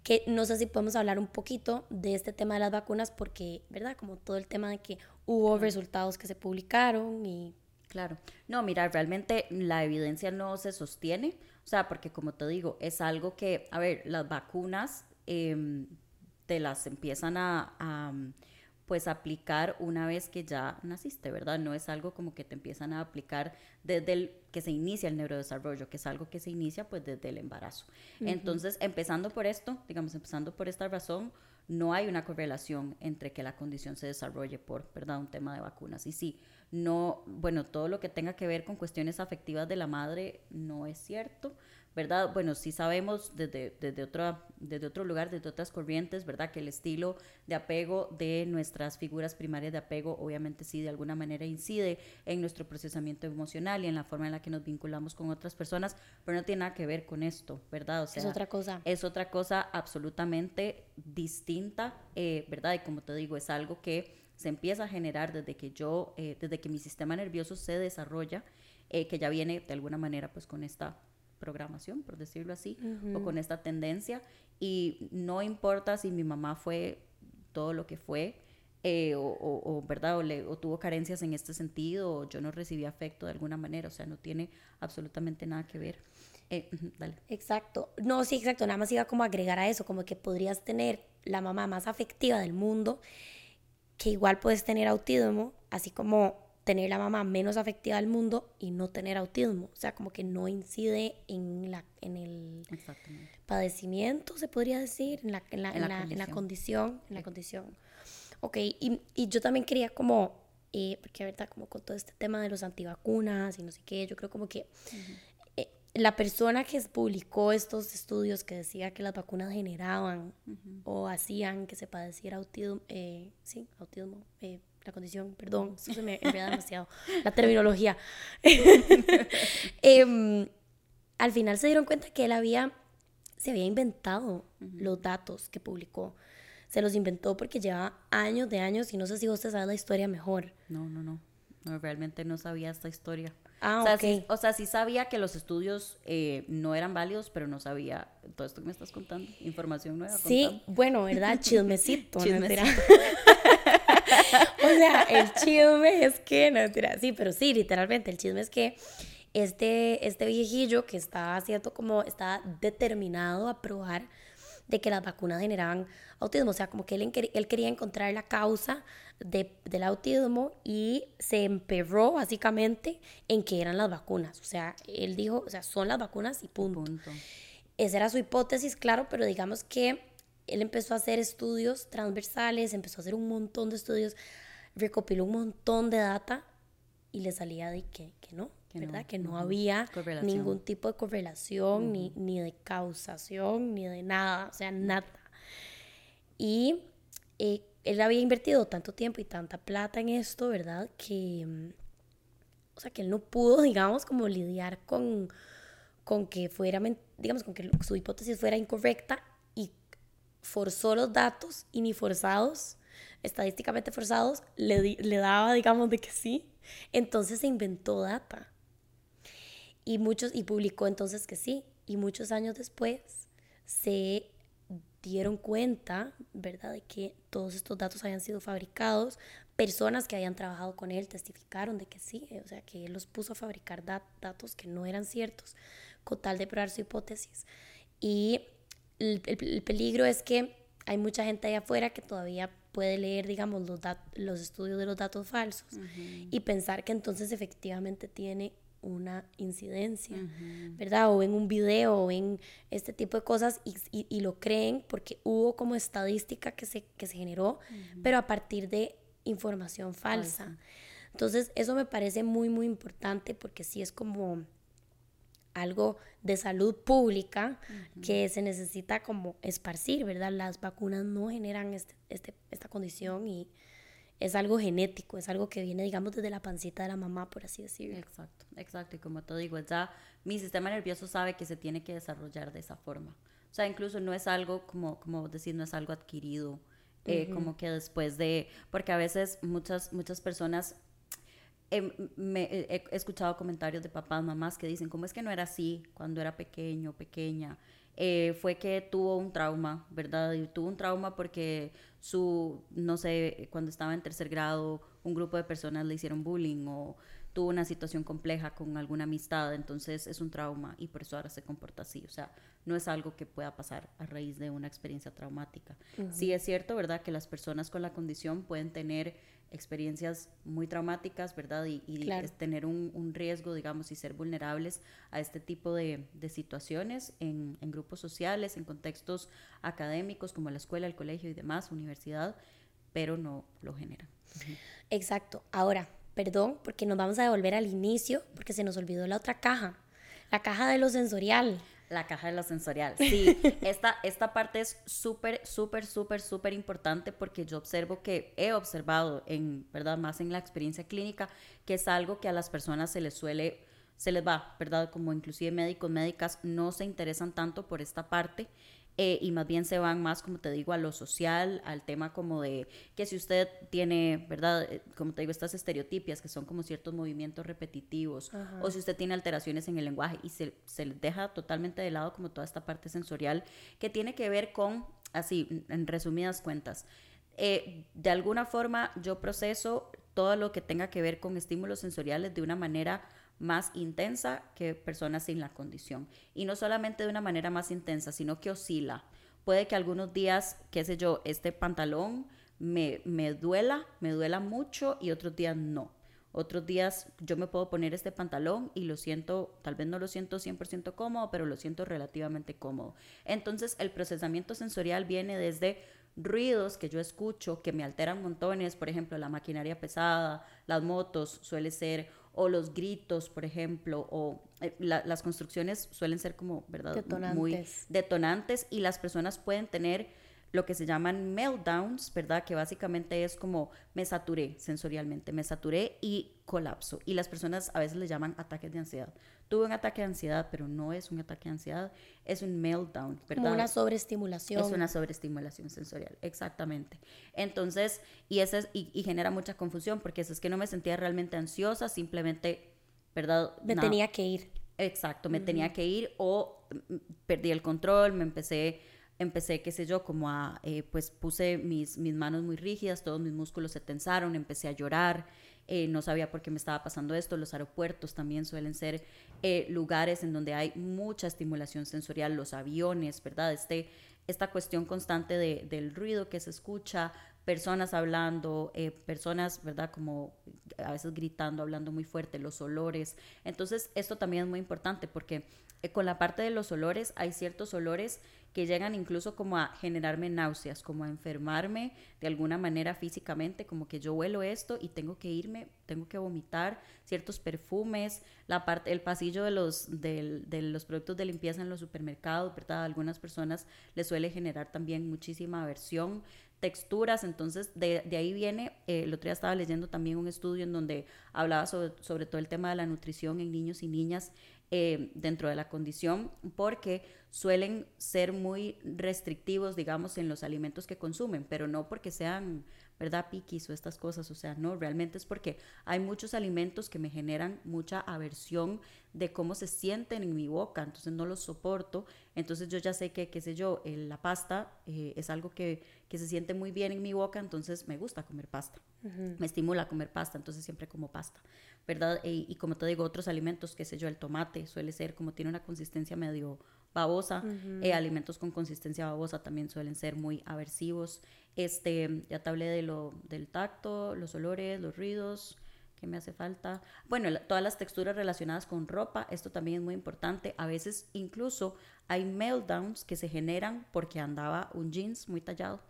Que no sé si podemos hablar un poquito de este tema de las vacunas porque, ¿verdad? Como todo el tema de que hubo resultados que se publicaron y... Claro. No, mira, realmente la evidencia no se sostiene. O sea, porque como te digo, es algo que, a ver, las vacunas em, te las empiezan a pues aplicar una vez que ya naciste, ¿verdad? No es algo como que te empiezan a aplicar desde el que se inicia el neurodesarrollo, que es algo que se inicia pues desde el embarazo. Entonces, empezando por esto, digamos, empezando por esta razón, no hay una correlación entre que la condición se desarrolle por, ¿verdad? Un tema de vacunas. Y sí, no, bueno, todo lo que tenga que ver con cuestiones afectivas de la madre no es cierto. ¿Verdad? Bueno, sí sabemos desde, desde, otro, desde otro lugar, desde otras corrientes, ¿verdad? Que el estilo de apego de nuestras figuras primarias de apego obviamente sí de alguna manera incide en nuestro procesamiento emocional y en la forma en la que nos vinculamos con otras personas, pero no tiene nada que ver con esto, ¿verdad? O sea, es otra cosa. Es otra cosa absolutamente distinta, eh, ¿verdad? Y como te digo, es algo que se empieza a generar desde que yo, eh, desde que mi sistema nervioso se desarrolla, eh, que ya viene de alguna manera pues con esta programación, por decirlo así, o con esta tendencia. Y no importa si mi mamá fue todo lo que fue, eh, o, verdad, o, le, o, tuvo carencias en este sentido, o yo no recibí afecto de alguna manera, o sea, no tiene absolutamente nada que ver. Eh, dale. Exacto. No, sí, exacto. Nada más iba como a agregar a eso, como que podrías tener la mamá más afectiva del mundo, que igual puedes tener autismo, así como tener la mamá menos afectiva del mundo y no tener autismo. O sea, como que no incide en, la, en el padecimiento, se podría decir, en la, en la, en la, condición. En la condición. Ok, y, y yo también quería como, eh, porque ahorita como con todo este tema de los antivacunas y no sé qué, yo creo como que eh, la persona que publicó estos estudios que decía que las vacunas generaban o hacían que se padeciera autismo, eh, sí, autismo, eh, la condición, perdón, eso se me enreda demasiado, la terminología. Em, al final se dieron cuenta que él había, se había inventado los datos que publicó. Se los inventó porque lleva años de años y no sé si usted sabe la historia mejor. No, no, no. No, realmente no sabía esta historia. Ah, o sea, sí, o sea, sí sabía que los estudios eh, no eran válidos, pero no sabía todo esto que me estás contando. Información nueva. Sí, bueno, ¿verdad? Chismecito. Chismecito. o sea, el chisme es que, no, mentira, sí, pero sí, literalmente, el chisme es que este, este viejillo que está haciendo como, está determinado a probar de que las vacunas generaban autismo, o sea, como que él, él quería encontrar la causa de, del autismo y se emperró básicamente en que eran las vacunas, o sea, él dijo, o sea, son las vacunas y punto. punto. Esa era su hipótesis, claro, pero digamos que él empezó a hacer estudios transversales, empezó a hacer un montón de estudios, recopiló un montón de data y le salía de que, que no, ¿verdad? Que no había ningún tipo de correlación, ni, ni de causación, ni de nada, o sea, nada. Y eh, él había invertido tanto tiempo y tanta plata en esto, ¿verdad? Que, mm, o sea, que él no pudo, digamos, como lidiar con, con que fuera, digamos, con que su hipótesis fuera incorrecta forzó los datos y ni forzados, estadísticamente forzados, le, le daba, digamos, de que sí. Entonces se inventó data. Y, muchos, y publicó entonces que sí. Y muchos años después se dieron cuenta, ¿verdad?, de que todos estos datos habían sido fabricados. Personas que habían trabajado con él testificaron de que sí, o sea, que él los puso a fabricar datos que no eran ciertos, con tal de probar su hipótesis. Y el, peligro es que hay mucha gente allá afuera que todavía puede leer, digamos, los, los estudios de los datos falsos y pensar que entonces efectivamente tiene una incidencia, ¿verdad? O en un video o en este tipo de cosas y, y, lo creen porque hubo como estadística que se, que se generó, pero a partir de información falsa. Entonces, eso me parece muy, muy importante porque sí es como algo de salud pública que se necesita como esparcir, ¿verdad? Las vacunas no generan este, este, esta condición y es algo genético, es algo que viene, digamos, desde la pancita de la mamá, por así decirlo. Exacto, exacto. Y como te digo, ya mi sistema nervioso sabe que se tiene que desarrollar de esa forma. O sea, incluso no es algo, como, como decir, no es algo adquirido, eh, como que después de, porque a veces muchas, muchas personas Em, me, he escuchado comentarios de papás, mamás que dicen, ¿cómo es que no era así cuando era pequeño, pequeña? Eh, fue que tuvo un trauma, ¿verdad? Y tuvo un trauma porque su, no sé, cuando estaba en tercer grado, un grupo de personas le hicieron bullying o tuvo una situación compleja con alguna amistad, entonces es un trauma y por eso ahora se comporta así. O sea, no es algo que pueda pasar a raíz de una experiencia traumática. Sí es cierto, ¿verdad? Que las personas con la condición pueden tener experiencias muy traumáticas, ¿verdad? Y, tener un, riesgo, digamos, y ser vulnerables a este tipo de, situaciones en, grupos sociales, en contextos académicos como la escuela, el colegio y demás, universidad, pero no lo generan. Exacto. Ahora, perdón, porque nos vamos a devolver al inicio, porque se nos olvidó la otra caja, la caja de lo sensorial. La caja de lo sensorial. Sí, esta, esta parte es súper, súper, súper, súper importante porque yo observo que he observado, en, ¿verdad? Más en la experiencia clínica, que es algo que a las personas se les suele, se les va, ¿verdad? Como inclusive médicos, médicas no se interesan tanto por esta parte eh, y más bien se van más, como te digo, a lo social, al tema como de que si usted tiene, ¿verdad? Eh, como te digo, estas estereotipias que son como ciertos movimientos repetitivos, o si usted tiene alteraciones en el lenguaje y se, se deja totalmente de lado como toda esta parte sensorial que tiene que ver con, así, en resumidas cuentas, eh, de alguna forma yo proceso todo lo que tenga que ver con estímulos sensoriales de una manera más intensa que personas sin la condición. Y no solamente de una manera más intensa, sino que oscila. Puede que algunos días, qué sé yo, este pantalón me, me duela, me duela mucho y otros días no. Otros días yo me puedo poner este pantalón y lo siento, tal vez no lo siento 100% cómodo, pero lo siento relativamente cómodo. Entonces el procesamiento sensorial viene desde ruidos que yo escucho que me alteran montones, por ejemplo, la maquinaria pesada, las motos, suele ser o los gritos, por ejemplo, o eh, las construcciones suelen ser como, ¿verdad? Detonantes. Muy detonantes y las personas pueden tener lo que se llaman meltdowns, ¿verdad? Que básicamente es como me saturé sensorialmente, me saturé y colapso. Y las personas a veces le llaman ataques de ansiedad. Tuve un ataque de ansiedad, pero no es un ataque de ansiedad, es un meltdown, ¿verdad? Como una sobreestimulación. Es una sobreestimulación sensorial, exactamente. Entonces, y, ese y, genera mucha confusión porque es que no me sentía realmente ansiosa, simplemente, ¿verdad? Me tenía que ir. Exacto, me tenía que ir o mm, perdí el control, me empecé empecé, qué sé yo, como a, eh, pues puse mis, mis manos muy rígidas, todos mis músculos se tensaron, empecé a llorar, eh, no sabía por qué me estaba pasando esto. Los aeropuertos también suelen ser eh, lugares en donde hay mucha estimulación sensorial, los aviones, ¿verdad? Este, esta cuestión constante de, del ruido que se escucha, personas hablando, eh, personas, ¿verdad? Como a veces gritando, hablando muy fuerte, los olores. Entonces, esto también es muy importante porque con la parte de los olores hay ciertos olores que llegan incluso como a generarme náuseas, como a enfermarme de alguna manera físicamente, como que yo huelo esto y tengo que irme, tengo que vomitar ciertos perfumes, la parte, el pasillo de los, de, los productos de limpieza en los supermercados, ¿verdad? A algunas personas les suele generar también muchísima aversión texturas, entonces de, ahí viene, eh, el otro día estaba leyendo también un estudio en donde hablaba sobre, sobre todo el tema de la nutrición en niños y niñas eh, dentro de la condición porque suelen ser muy restrictivos, digamos, en los alimentos que consumen, pero no porque sean, ¿verdad?, piquis o estas cosas, o sea, no, realmente es porque hay muchos alimentos que me generan mucha aversión de cómo se sienten en mi boca, entonces no los soporto, entonces yo ya sé que, qué sé yo, la pasta eh, es algo que, que, se siente muy bien en mi boca, entonces me gusta comer pasta, me estimula comer pasta, entonces siempre como pasta. ¿verdad? Y, como te digo, otros alimentos, qué sé yo, el tomate suele ser como tiene una consistencia medio babosa, eh, alimentos con consistencia babosa también suelen ser muy aversivos. Este, ya te hablé de lo, del tacto, los olores, los ruidos, ¿qué me hace falta? Bueno, todas las texturas relacionadas con ropa, esto también es muy importante. A veces incluso hay meltdowns que se generan porque andaba un jeans muy tallado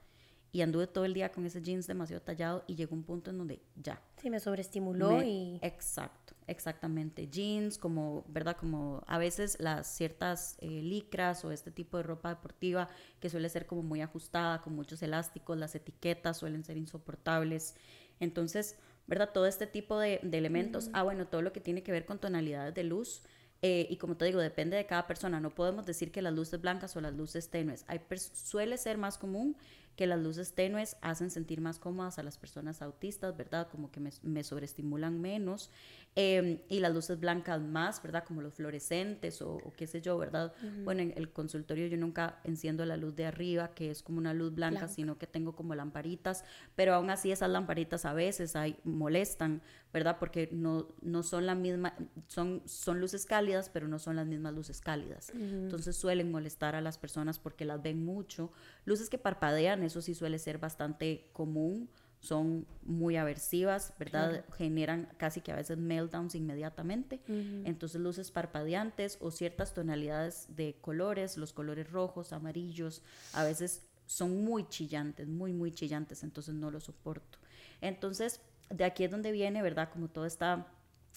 y anduve todo el día con ese jeans demasiado tallado y llegó un punto en donde ya. Sí, me sobreestimuló y... Exacto, exactamente. Jeans, como, ¿verdad? Como a veces las ciertas eh, licras o este tipo de ropa deportiva que suele ser como muy ajustada, con muchos elásticos, las etiquetas suelen ser insoportables. Entonces, ¿verdad? Todo este tipo de, elementos. Ah, bueno, todo lo que tiene que ver con tonalidades de luz. Eh, y como te digo, depende de cada persona. No podemos decir que las luces blancas o las luces tenues. Hay suele ser más común que las luces tenues hacen sentir más cómodas a las personas autistas, ¿verdad? Como que me, me sobreestimulan menos. Em, y las luces blancas más, ¿verdad? Como los fluorescentes o, qué sé yo, ¿verdad? Bueno, en el consultorio yo nunca enciendo la luz de arriba, que es como una luz blanca, sino que tengo como lamparitas, pero aún así esas lamparitas a veces hay, molestan, ¿verdad? Porque no, no son la misma, son, son luces cálidas, pero no son las mismas luces cálidas. Entonces suelen molestar a las personas porque las ven mucho. Luces que parpadean, eso sí suele ser bastante común son muy aversivas, ¿verdad? Generan casi que a veces meltdowns inmediatamente. Entonces luces parpadeantes o ciertas tonalidades de colores, los colores rojos, amarillos, a veces son muy chillantes, muy, muy chillantes, entonces no lo soporto. Entonces, de aquí es donde viene, ¿verdad? Como toda esta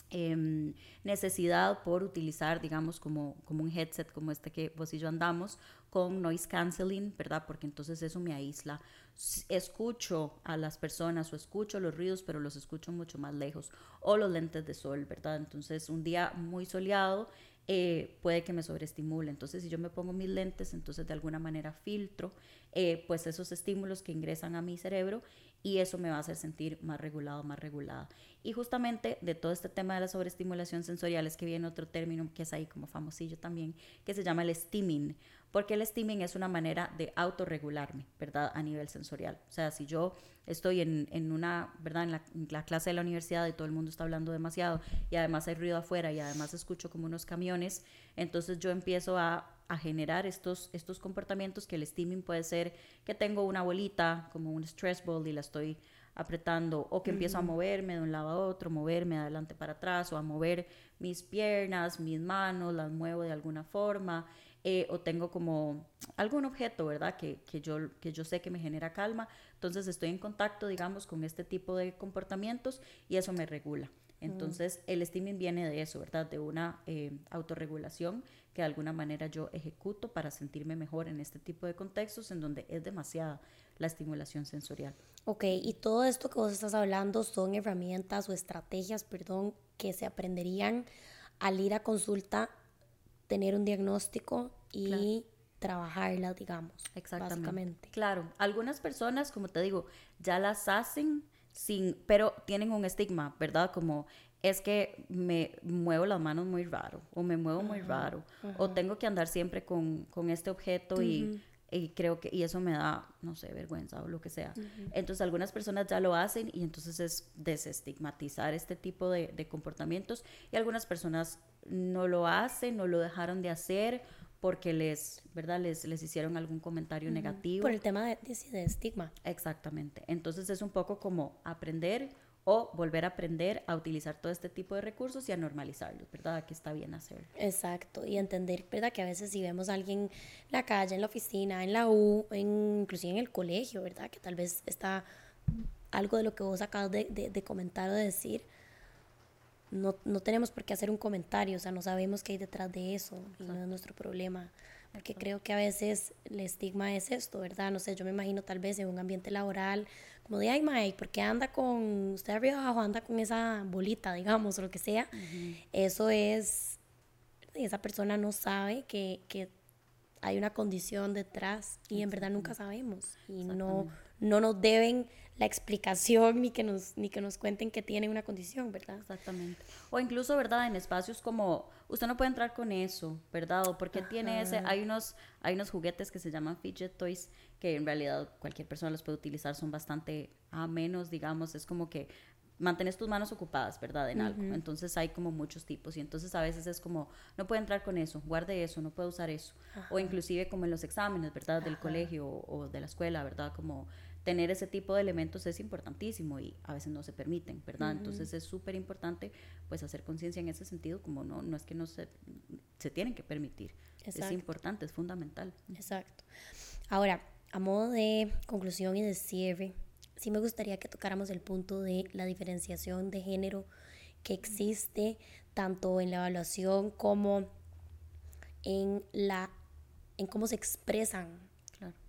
em, necesidad por utilizar, digamos, como, como un headset como este que vos y yo andamos, con noise canceling, ¿verdad? Porque entonces eso me aísla escucho a las personas o escucho los ruidos, pero los escucho mucho más lejos. O los lentes de sol, ¿verdad? Entonces, un día muy soleado eh, puede que me sobreestimule. Entonces, si yo me pongo mis lentes, entonces de alguna manera filtro eh, pues esos estímulos que ingresan a mi cerebro y eso me va a hacer sentir más regulado, más regulada. Y justamente de todo este tema de la sobreestimulación sensorial es que viene otro término que es ahí como famosillo también, que se llama el steaming porque el steaming es una manera de autorregularme, ¿verdad? A nivel sensorial. O sea, si yo estoy en, una, ¿verdad? En la, clase de la universidad y todo el mundo está hablando demasiado y además hay ruido afuera y además escucho como unos camiones, entonces yo empiezo a, generar estos, estos comportamientos que el steaming puede ser que tengo una bolita, como un stress ball y la estoy apretando o que empiezo a moverme de un lado a otro, moverme de adelante para atrás o a mover mis piernas, mis manos, las muevo de alguna forma eh, o tengo como algún objeto, ¿verdad? Que, que, yo, que yo sé que me genera calma. Entonces estoy en contacto, digamos, con este tipo de comportamientos y eso me regula. Entonces el steaming viene de eso, ¿verdad? De una eh, autorregulación que de alguna manera yo ejecuto para sentirme mejor en este tipo de contextos en donde es demasiada la estimulación sensorial. Ok, y todo esto que vos estás hablando son herramientas o estrategias, perdón, que se aprenderían al ir a consulta, tener un diagnóstico y trabajarla, digamos. Exactamente. Básicamente. Claro, algunas personas, como te digo, ya las hacen sin, pero tienen un estigma, ¿verdad? Como es que me muevo las manos muy raro, o me muevo muy raro, o tengo que andar siempre con, con este objeto y, y, creo que, y eso me da, no sé, vergüenza o lo que sea. Entonces algunas personas ya lo hacen y entonces es desestigmatizar este tipo de, de comportamientos y algunas personas no lo hacen, no lo dejaron de hacer porque les, ¿verdad? Les, les hicieron algún comentario negativo. Por el tema de, de, estigma. Exactamente. Entonces es un poco como aprender o volver a aprender a utilizar todo este tipo de recursos y a normalizarlos, ¿verdad? Que está bien hacerlo. Exacto, y entender, ¿verdad? Que a veces si vemos a alguien en la calle, en la oficina, en la U, en, inclusive en el colegio, ¿verdad? Que tal vez está algo de lo que vos acabas de, de, de comentar o de decir, no, no, tenemos por qué hacer un comentario, o sea, no sabemos qué hay detrás de eso y no es nuestro problema. Porque creo que a veces el estigma es esto, ¿verdad? No sé, yo me imagino tal vez en un ambiente laboral, como de, ay, Mike, ¿por qué anda con, usted arriba abajo anda con esa bolita, digamos, o lo que sea? Eso es, esa persona no sabe que, que hay una condición detrás y en verdad nunca sabemos. Y no, no nos deben la explicación ni que nos ni que nos cuenten que tienen una condición, ¿verdad? Exactamente. O incluso, ¿verdad? En espacios como usted no puede entrar con eso, ¿verdad? O porque tiene ese hay unos hay unos juguetes que se llaman fidget toys que en realidad cualquier persona los puede utilizar, son bastante a menos, digamos, es como que mantienes tus manos ocupadas, ¿verdad? En algo. Entonces hay como muchos tipos y entonces a veces es como, no puede entrar con eso, guarde eso, no puede usar eso. O inclusive como en los exámenes, ¿verdad? Del colegio o, o, de la escuela, ¿verdad? Como tener ese tipo de elementos es importantísimo y a veces no se permiten, ¿verdad? Entonces es súper importante pues hacer conciencia en ese sentido, como no, no es que no se, se tienen que permitir, es importante, es fundamental. Exacto. Ahora, a modo de conclusión y de cierre, sí me gustaría que tocáramos el punto de la diferenciación de género que existe tanto en la evaluación como en la en cómo se expresan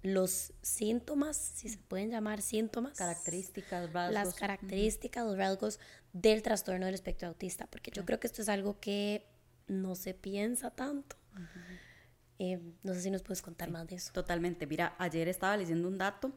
los síntomas, si se pueden llamar síntomas. Características, rasgos. Las características, los rasgos del trastorno del espectro autista, porque yo creo que esto es algo que no se piensa tanto. Eh, no sé si nos puedes contar más de eso. Totalmente. Mira, ayer estaba leyendo un dato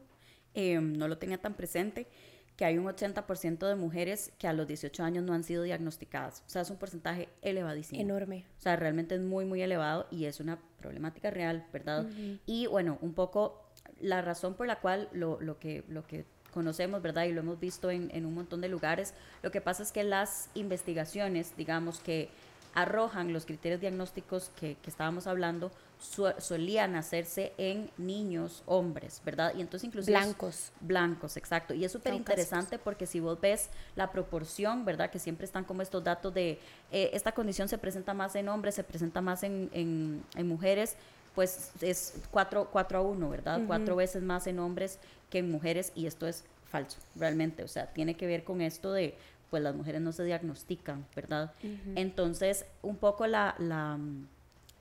em, no lo tenía tan presente, que hay un 80% de mujeres que a los 18 años no han sido diagnosticadas. O sea, es un porcentaje elevadísimo. Enorme. O sea, realmente es muy, muy elevado y es una problemática real, ¿verdad? Y bueno, un poco la razón por la cual lo, lo, que, lo que conocemos, ¿verdad? Y lo hemos visto en, en un montón de lugares, lo que pasa es que las investigaciones, digamos que arrojan los criterios diagnósticos que, que estábamos hablando, solían hacerse en niños, hombres, ¿verdad? Y entonces inclusive... Blancos. Blancos, exacto. Y es súper interesante porque si vos ves la proporción, ¿verdad? Que siempre están como estos datos de eh, esta condición se presenta más en hombres, se presenta más en, en, en mujeres, pues es 4, a 1, ¿verdad? Cuatro veces más en hombres que en mujeres y esto es falso, realmente. O sea, tiene que ver con esto de, pues las mujeres no se diagnostican, ¿verdad? Entonces, un poco la, la,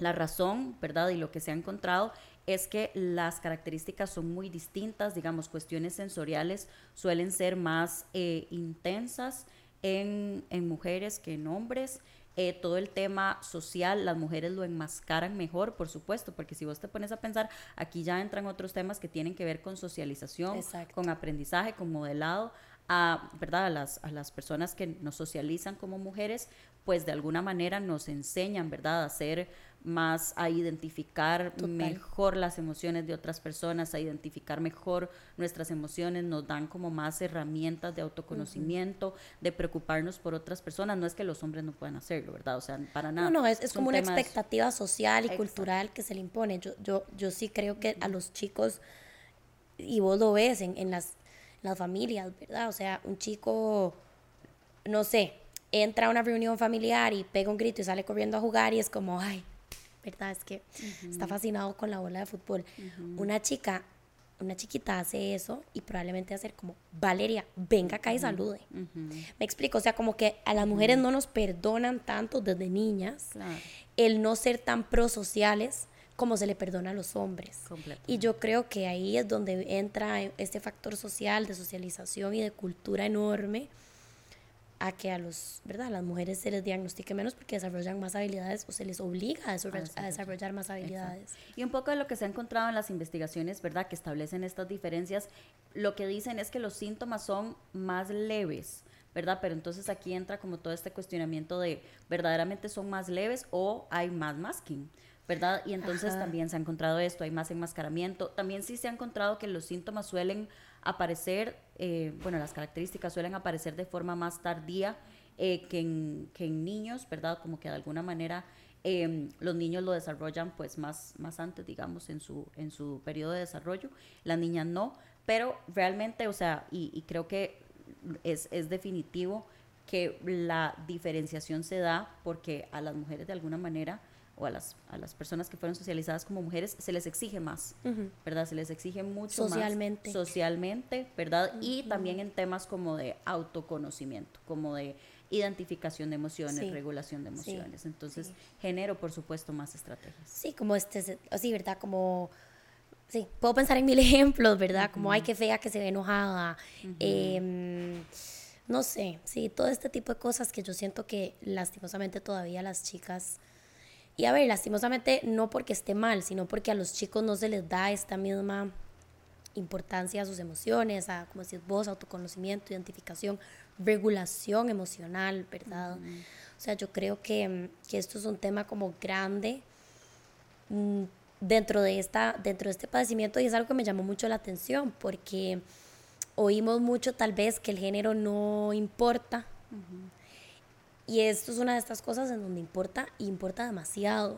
la, razón, ¿verdad? Y lo que se ha encontrado es que las características son muy distintas, digamos, cuestiones sensoriales suelen ser más eh, intensas en, en mujeres que en hombres. Eh, todo el tema social, las mujeres lo enmascaran mejor, por supuesto, porque si vos te pones a pensar, aquí ya entran otros temas que tienen que ver con socialización, con aprendizaje, con modelado a, ¿verdad? A, las, a las personas que nos socializan como mujeres, pues de alguna manera nos enseñan, ¿verdad? A ser más, a identificar mejor las emociones de otras personas, a identificar mejor nuestras emociones, nos dan como más herramientas de autoconocimiento, de preocuparnos por otras personas. No es que los hombres no puedan hacerlo, ¿verdad? O sea, para nada. No, no, es, es como una expectativa social y cultural que se le impone. Yo, yo, yo sí creo que a los chicos, y vos lo ves en, en las las familias, ¿verdad? O sea, un chico, no sé, entra a una reunión familiar y pega un grito y sale corriendo a jugar y es como, ay, ¿verdad? Es que está fascinado con la bola de fútbol. Una chica, una chiquita hace eso y probablemente hacer como, Valeria, venga acá y salude. Me explico, o sea, como que a las mujeres no nos perdonan tanto desde niñas el no ser tan prosociales como se le perdona a los hombres. Y yo creo que ahí es donde entra este factor social de socialización y de cultura enorme a que a los, ¿verdad? A las mujeres se les diagnostique menos porque desarrollan más habilidades o se les obliga a, desarrollar, más habilidades. Y un poco de lo que se ha encontrado en las investigaciones, ¿verdad? Que establecen estas diferencias, lo que dicen es que los síntomas son más leves. ¿verdad? Pero entonces aquí entra como todo este cuestionamiento de verdaderamente son más leves o hay más masking. ¿verdad? Y entonces también se ha encontrado esto, hay más enmascaramiento. También sí se ha encontrado que los síntomas suelen aparecer, eh, bueno, las características suelen aparecer de forma más tardía eh, que, en, que, en, niños, ¿verdad? Como que de alguna manera em, los niños lo desarrollan pues más, más antes, digamos, en su, en su periodo de desarrollo. Las niñas no, pero realmente, o sea, y, y creo que es, es definitivo que la diferenciación se da porque a las mujeres de alguna manera o a las, a las personas que fueron socializadas como mujeres, se les exige más, ¿verdad? Se les exige mucho socialmente. más socialmente, ¿verdad? Y también en temas como de autoconocimiento, como de identificación de emociones, regulación de emociones. Entonces, genero, por supuesto, más estrategias. Sí, como este, así, ¿verdad? Como... Sí, puedo pensar en mil ejemplos, ¿verdad? Como, ay, qué fea que se ve enojada. Em, no sé, sí, todo este tipo de cosas que yo siento que lastimosamente todavía las chicas y a ver, lastimosamente no porque esté mal, sino porque a los chicos no se les da esta misma importancia a sus emociones, a, como decís vos, autoconocimiento, identificación, regulación emocional, ¿verdad? O sea, yo creo que, que, esto es un tema como grande mm, dentro, de esta, dentro de este padecimiento y es algo que me llamó mucho la atención porque oímos mucho tal vez que el género no importa. Y esto es una de estas cosas en donde importa, importa demasiado.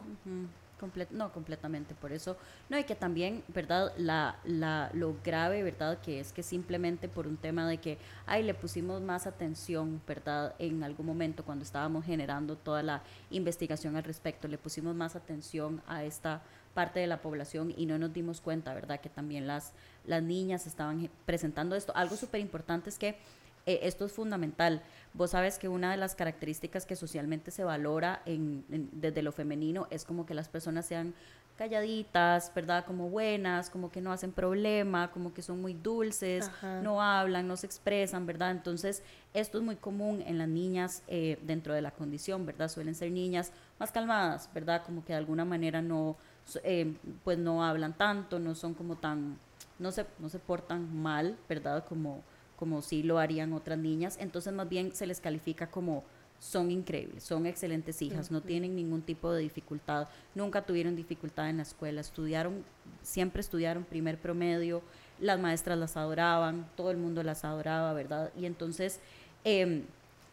no, completamente, por eso, no, y que también, ¿verdad? La, la, lo grave, ¿verdad? Que es que simplemente por un tema de que, ay, le pusimos más atención, ¿verdad? En algún momento cuando estábamos generando toda la investigación al respecto, le pusimos más atención a esta parte de la población y no nos dimos cuenta, ¿verdad? Que también las, las niñas estaban presentando esto. Algo súper importante es que eh, esto es fundamental. Vos sabes que una de las características que socialmente se valora en, desde lo femenino es como que las personas sean calladitas, ¿verdad? Como buenas, como que no hacen problema, como que son muy dulces, no hablan, no se expresan, ¿verdad? Entonces, esto es muy común en las niñas eh, dentro de la condición, ¿verdad? Suelen ser niñas más calmadas, ¿verdad? Como que de alguna manera no, eh, pues no hablan tanto, no son como tan no se, no se portan mal, ¿verdad? Como, como sí lo harían otras niñas. Entonces más bien se les califica como son increíbles, son excelentes hijas, no tienen ningún tipo de dificultad, nunca tuvieron dificultad en la escuela, estudiaron, siempre estudiaron primer promedio, las maestras las adoraban, todo el mundo las adoraba, ¿verdad? Y entonces em,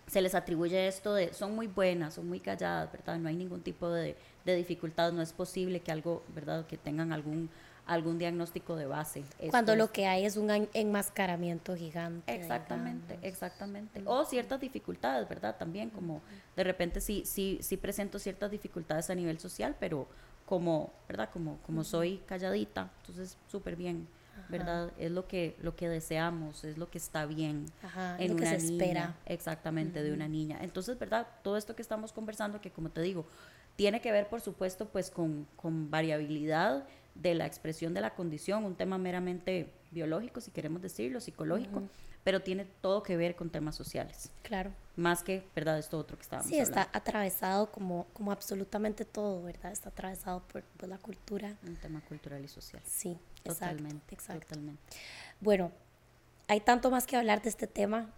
se les atribuye esto de son muy buenas, son muy calladas, ¿verdad? No hay ningún tipo de, de dificultad, no es posible que algo, ¿verdad? Que tengan algún algún diagnóstico de base. Cuando lo que hay es un enmascaramiento gigante. Exactamente, exactamente. O ciertas dificultades, ¿verdad? También como de repente sí, sí, sí presento ciertas dificultades a nivel social, pero como, ¿verdad? Como, como soy calladita, entonces súper bien. ¿verdad? Es lo que, lo que deseamos, es lo que está bien en una se niña, espera. Exactamente, de una niña. Entonces, ¿verdad? Todo esto que estamos conversando, que como te digo, tiene que ver, por supuesto, pues con, con variabilidad de la expresión de la condición, un tema meramente biológico, si queremos decirlo, psicológico, pero tiene todo que ver con temas sociales. Claro. Más que, ¿verdad? Esto otro que estábamos Sí, está atravesado como, como absolutamente todo, ¿verdad? Está atravesado por, la cultura. Un tema cultural y social. Sí, totalmente. Exacto, Totalmente. Bueno, hay tanto más que hablar de este tema.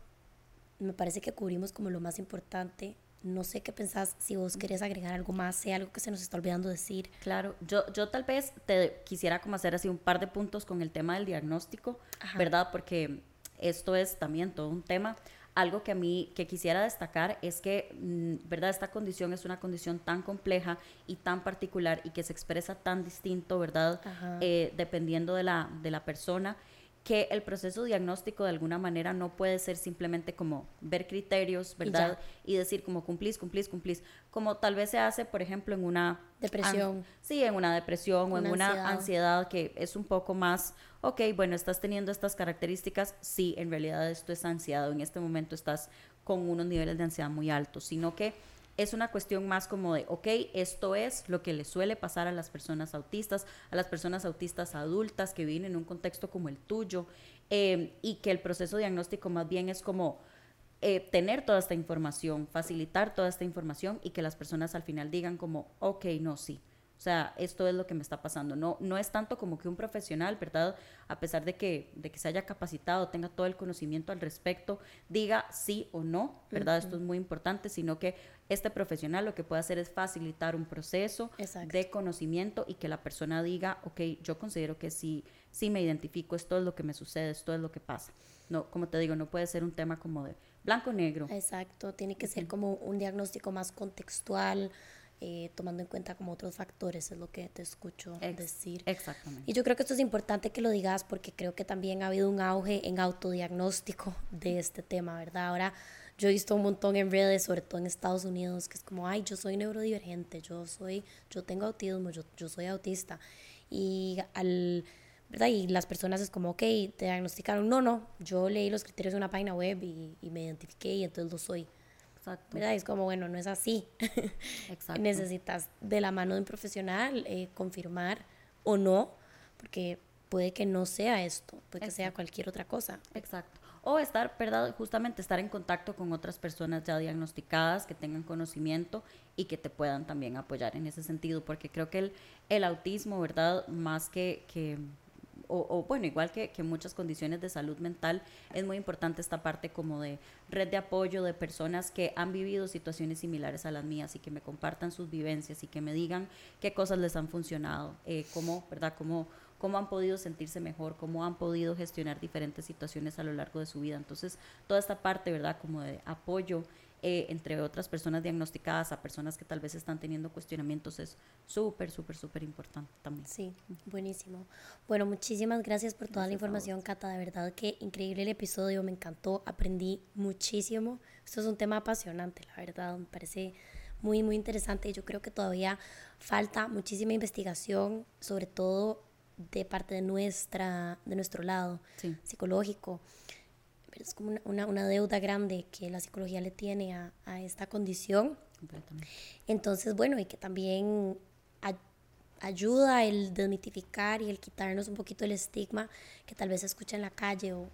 Me parece que cubrimos como lo más importante. No sé qué pensás, si vos querés agregar algo más, sea algo que se nos está olvidando decir. Claro, yo, yo tal vez te quisiera como hacer así un par de puntos con el tema del diagnóstico, ¿verdad? Porque esto es también todo un tema. Algo que a mí que quisiera destacar es que, mm, ¿verdad? Esta condición es una condición tan compleja y tan particular y que se expresa tan distinto, ¿verdad? Eh, dependiendo de la, de la persona que el proceso diagnóstico de alguna manera no puede ser simplemente como ver criterios, ¿verdad? Y, decir como cumplís, cumplís, cumplís, como tal vez se hace, por ejemplo, en una depresión. Sí, en una depresión o en una ansiedad que es un poco más, ok, bueno, estás teniendo estas características, sí, en realidad esto es ansiedad, en este momento estás con unos niveles de ansiedad muy altos, sino que es una cuestión más como de, ok, esto es lo que le suele pasar a las personas autistas, a las personas autistas adultas que viven en un contexto como el tuyo, eh, y que el proceso diagnóstico más bien es como eh, tener toda esta información, facilitar toda esta información y que las personas al final digan como, ok, no, sí, o sea, esto es lo que me está pasando. No, no es tanto como que un profesional, ¿verdad? A pesar de que, de que se haya capacitado, tenga todo el conocimiento al respecto, diga sí o no, ¿verdad? Esto es muy importante, sino que este profesional lo que puede hacer es facilitar un proceso de conocimiento y que la persona diga, ok, yo considero que sí, sí me identifico, esto es lo que me sucede, esto es lo que pasa. No, como te digo, no puede ser un tema como de blanco-negro. Exacto, tiene que ser como un diagnóstico más contextual, eh, tomando en cuenta como otros factores, es lo que te escucho decir. Exactamente. Y yo creo que esto es importante que lo digas porque creo que también ha habido un auge en autodiagnóstico de este tema, ¿verdad? Ahora yo he visto un montón en redes, sobre todo en Estados Unidos, que es como, ay, yo soy neurodivergente, yo soy, yo tengo autismo, yo, yo soy autista. Y al... ¿verdad? Y las personas es como, ok, te diagnosticaron. No, no, yo leí los criterios de una página web y, y me identifiqué y entonces lo soy. Exacto. ¿verdad? Es como, bueno, no es así. Exacto. Necesitas de la mano de un profesional eh, confirmar o no, porque puede que no sea esto, puede que sea cualquier otra cosa. Exacto. O estar, ¿verdad? Justamente estar en contacto con otras personas ya diagnosticadas que tengan conocimiento y que te puedan también apoyar en ese sentido, porque creo que el, el autismo, ¿verdad? Más que, que o, bueno, igual que, que, muchas condiciones de salud mental, es muy importante esta parte como de red de apoyo de personas que han vivido situaciones similares a las mías y que me compartan sus vivencias y que me digan qué cosas les han funcionado, eh, cómo, ¿verdad? Cómo, cómo han podido sentirse mejor, cómo han podido gestionar diferentes situaciones a lo largo de su vida. Entonces, toda esta parte, ¿verdad? Como de apoyo eh, entre otras personas diagnosticadas a personas que tal vez están teniendo cuestionamientos es súper, súper, súper importante también. Sí, buenísimo. Bueno, muchísimas gracias por toda la información, Cata. De verdad que increíble el episodio, me encantó, aprendí muchísimo. Esto es un tema apasionante, la verdad, me parece muy, muy interesante yo creo que todavía falta muchísima investigación, sobre todo de parte de, nuestra, de nuestro lado psicológico es como una, una, deuda grande que la psicología le tiene a, a esta condición. Entonces, bueno, y que también ayuda el desmitificar y el quitarnos un poquito el estigma que tal vez se escucha en la calle o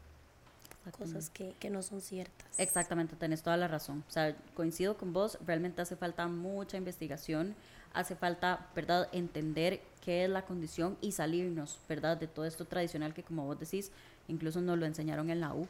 cosas que, que, no son ciertas. Exactamente, tenés toda la razón. O sea, coincido con vos, realmente hace falta mucha investigación, hace falta, ¿verdad?, entender qué es la condición y salirnos, ¿verdad? De todo esto tradicional que como vos decís, incluso nos lo enseñaron en la U.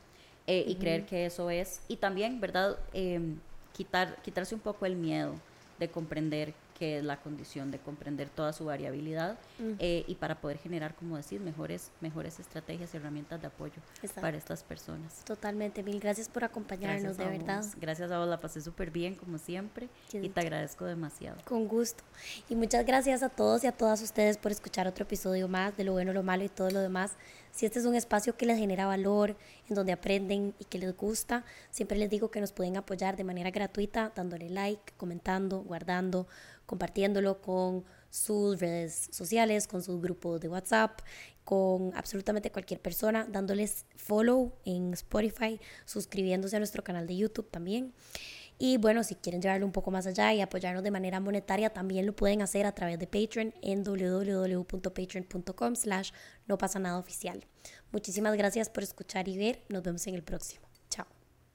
Eh, y creer que eso es, y también, ¿verdad? Em, quitar, quitarse un poco el miedo de comprender que es la condición de comprender toda su variabilidad eh, y para poder generar, como decir, mejores, mejores estrategias y herramientas de apoyo para estas personas. Totalmente, mil gracias por acompañarnos, de verdad. Gracias a vos, la pasé súper bien, como siempre, y te agradezco demasiado. Con gusto. Y muchas gracias a todos y a todas ustedes por escuchar otro episodio más de Lo Bueno, Lo Malo y todo lo demás. Si este es un espacio que les genera valor, en donde aprenden y que les gusta, siempre les digo que nos pueden apoyar de manera gratuita, dándole like, comentando, guardando, compartiéndolo con sus redes sociales, con sus grupos de WhatsApp, con absolutamente cualquier persona, dándoles follow en Spotify, suscribiéndose a nuestro canal de YouTube también. Y bueno, si quieren llevarlo un poco más allá y apoyarnos de manera monetaria, también lo pueden hacer a través de Patreon en www.patreon.com slash no pasa nada oficial. Muchísimas gracias por escuchar y ver. Nos vemos en el próximo.